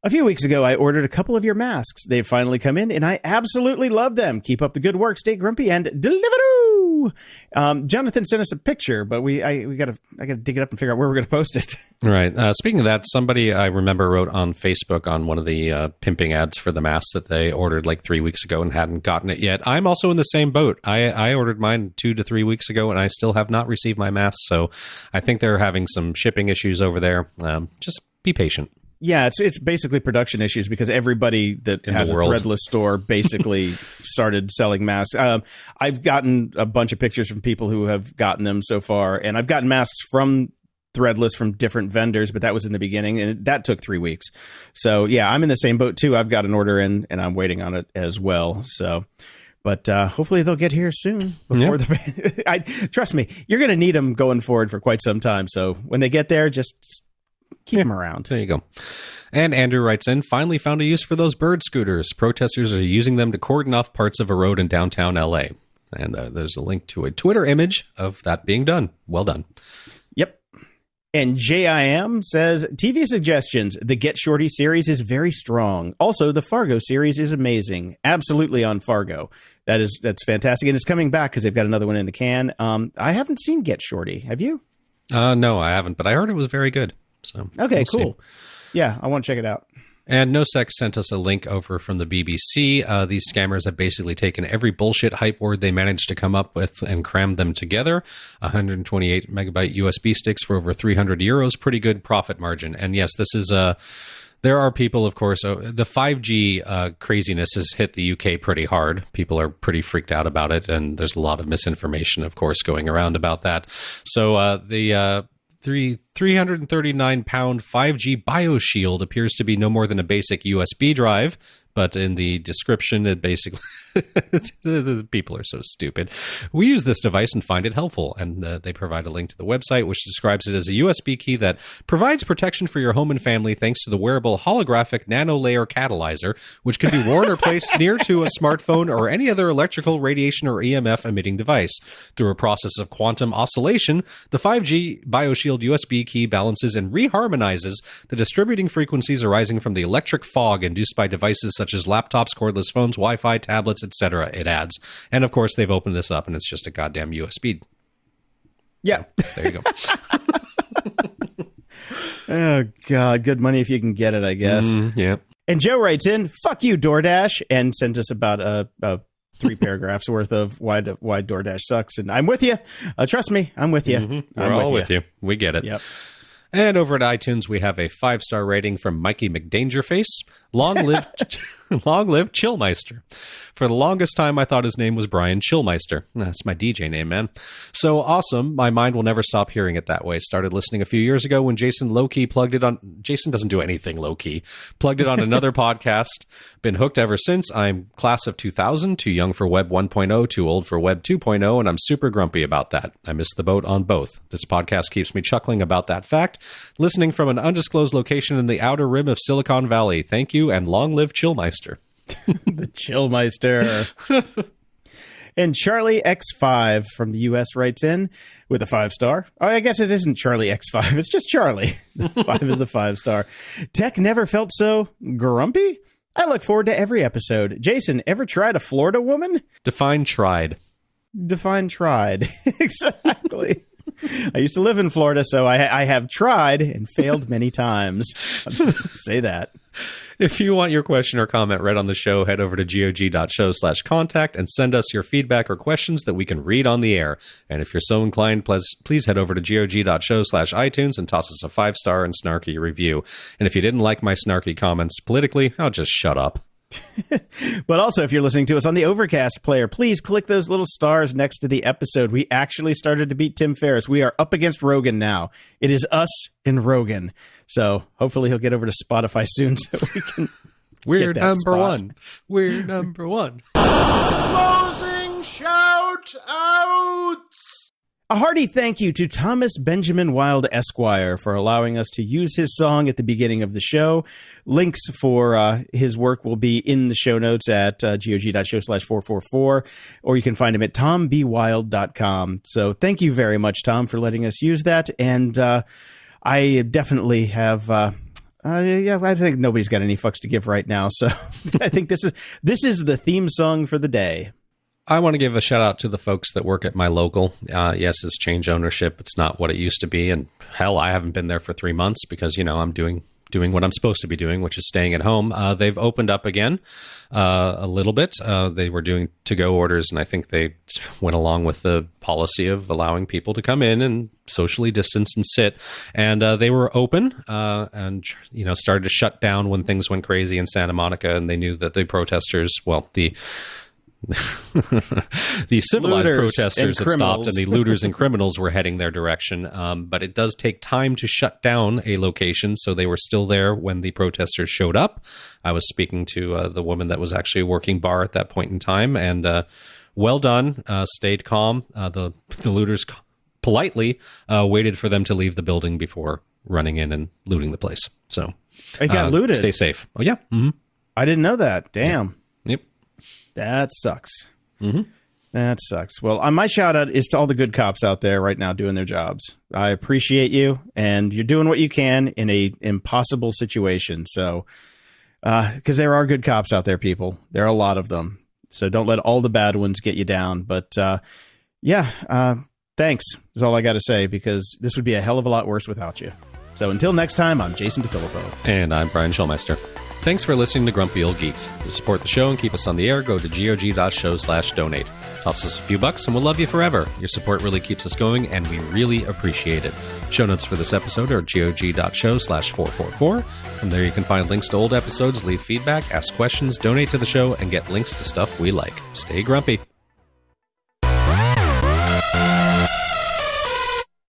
S3: A few weeks ago, I ordered a couple of your masks. They've finally come in, and I absolutely love them. Keep up the good work. Stay grumpy and deliveroo. Um, Jonathan sent us a picture, but we I we got to I got to dig it up and figure out where we're to post it.
S4: Right. Uh, speaking of that, somebody I remember wrote on Facebook on one of the uh, pimping ads for the mask that they ordered like three weeks ago and hadn't gotten it yet. I'm also in the same boat. I, I ordered mine two to three weeks ago and I still have not received my mask. So I think they're having some shipping issues over there. Um, just be patient.
S3: Yeah, it's it's basically production issues because everybody that
S4: In
S3: has a threadless store basically started selling masks. Um, I've gotten a bunch of pictures from people who have gotten them so far, and I've gotten masks from threadless from different vendors, but that was in the beginning, and that took three weeks. So yeah, I'm in the same boat too. I've got an order in, and I'm waiting on it as well. So. But uh, hopefully they'll get here soon. Before the, I trust me, you're going to need them going forward for quite some time. So when they get there, just keep them around.
S4: There you go. And Andrew writes in, finally found a use for those bird scooters. Protesters are using them to cordon off parts of a road in downtown LA. And uh, there's a link to a Twitter image of that being done. Well done.
S3: Yep. And JIM says TV suggestions. The Get Shorty series is very strong. Also, the Fargo series is amazing. Absolutely on Fargo. That is that's fantastic, and it's coming back because they've got another one in the can. Um, I haven't seen Get Shorty. Have you?
S4: Uh, no, I haven't, but I heard it was very good. So
S3: Okay,
S4: we'll see.
S3: cool. Yeah, I want to check it out.
S4: And No Sex sent us a link over from the BBC. Uh, these scammers have basically taken every bullshit hype word they managed to come up with and crammed them together. 128 megabyte USB sticks for over 300 euros. Pretty good profit margin. And yes, this is Uh, there are people, of course, uh, the 5G uh, craziness has hit the UK pretty hard. People are pretty freaked out about it, and there's a lot of misinformation, of course, going around about that. So uh, the uh, three 339 pound 5G BioShield appears to be no more than a basic USB drive. But in the description, it basically the, people are so stupid. We use this device and find it helpful, and uh, they provide a link to the website, which describes it as a USB key that provides protection for your home and family thanks to the wearable holographic nano layer catalyzer, which can be worn or placed near to a smartphone or any other electrical, radiation, or EMF emitting device. Through a process of quantum oscillation, the 5G BioShield USB key balances and reharmonizes the distributing frequencies arising from the electric fog induced by devices such as laptops, cordless phones, Wi-Fi, tablets, etc. It adds, and of course they've opened this up, and it's just a goddamn USB.
S3: Yeah.
S4: There you go.
S3: Oh God, good money if you can get it, I guess.
S4: Mm, yeah.
S3: And Joe writes in, "Fuck you, DoorDash," and sent us about a, a three paragraphs worth of why why DoorDash sucks. And I'm with you. Uh, trust me, I'm with you.
S4: We're
S3: I'm
S4: all with you. We get it.
S3: Yep.
S4: And over at iTunes, we have a five star rating from Mikey McDangerface. Long live, long live Chillmeister. For the longest time, I thought his name was Brian Chillmeister. That's my DJ name, man. So awesome. My mind will never stop hearing it that way. Started listening a few years ago when Jason Lowkey plugged it on. Jason doesn't do anything low key. Plugged it on another podcast. Been hooked ever since. I'm class of 2000, too young for Web 1.0, too old for Web 2.0, and I'm super grumpy about that. I missed the boat on both. This podcast keeps me chuckling about that fact. Listening from an undisclosed location in the outer rim of Silicon Valley. Thank you, and long live Chillmeister.
S3: the Chillmeister. and Charlie X5 from the US writes in with a five star. Oh, I guess it isn't Charlie X5, it's just Charlie. The five is the five star. Tech never felt so grumpy. I look forward to every episode. Jason, ever tried a Florida woman?
S4: Define tried.
S3: Define tried. exactly. I used to live in Florida, so I, I have tried and failed many times. I'll just say that.
S4: If you want your question or comment read on the show, head over to gog.show slash contact and send us your feedback or questions that we can read on the air. And if you're so inclined, please, please head over to gog.show slash iTunes and toss us a five star and snarky review. And if you didn't like my snarky comments politically, I'll just shut up.
S3: but also, if you're listening to us on the Overcast player, please click those little stars next to the episode. We actually started to beat Tim Ferriss. We are up against Rogan now. It is us and Rogan. So hopefully he'll get over to Spotify soon so we can.
S4: We're
S3: get that
S4: number
S3: spot.
S4: one. We're number one.
S1: Closing shout outs!
S3: A hearty thank you to Thomas Benjamin Wild Esquire for allowing us to use his song at the beginning of the show. Links for uh, his work will be in the show notes at uh, gog.show slash 444, or you can find him at tombewild.com. So thank you very much, Tom, for letting us use that. And uh, I definitely have. Uh, uh, yeah, I think nobody's got any fucks to give right now, so I think this is this is the theme song for the day.
S4: I want to give a shout out to the folks that work at my local. Uh, yes, it's change ownership. It's not what it used to be, and hell, I haven't been there for three months because you know I'm doing doing what I'm supposed to be doing, which is staying at home. Uh, they've opened up again uh, a little bit. Uh, they were doing to go orders, and I think they went along with the policy of allowing people to come in and socially distance and sit. And uh, they were open uh, and you know started to shut down when things went crazy in Santa Monica, and they knew that the protesters, well, the the civilized
S3: Looters
S4: protesters had stopped and the looters and criminals were heading their direction. Um, but it does take time to shut down a location, so they were still there when the protesters showed up. I was speaking to uh, the woman that was actually working bar at that point in time, and uh, well done, uh, stayed calm. Uh, the the looters politely uh, waited for them to leave the building before running in and looting the place. So
S3: It got
S4: uh,
S3: looted.
S4: Stay safe. Oh yeah. hmm
S3: I didn't know that. Damn.
S4: Yep.
S3: That sucks. Mm-hmm. That sucks. Well, uh, my shout out is to all the good cops out there right now doing their jobs. I appreciate you, and you're doing what you can in a impossible situation. So, because there are good cops out there, people, there are a lot of them. So don't let all the bad ones get you down. But uh, yeah, uh, thanks is all I got to say because this would be a hell of a lot worse without you. So until next time, I'm Jason DeFilippo.
S4: And I'm Brian Schulmeister. Thanks for listening to Grumpy Old Geeks. To support the show and keep us on the air, go to gog.show slash donate. Toss us a few bucks and we'll love you forever. Your support really keeps us going and we really appreciate it. Show notes for this episode are gog.show slash 444. From there you can find links to old episodes, leave feedback, ask questions, donate to the show, and get links to stuff we like. Stay grumpy.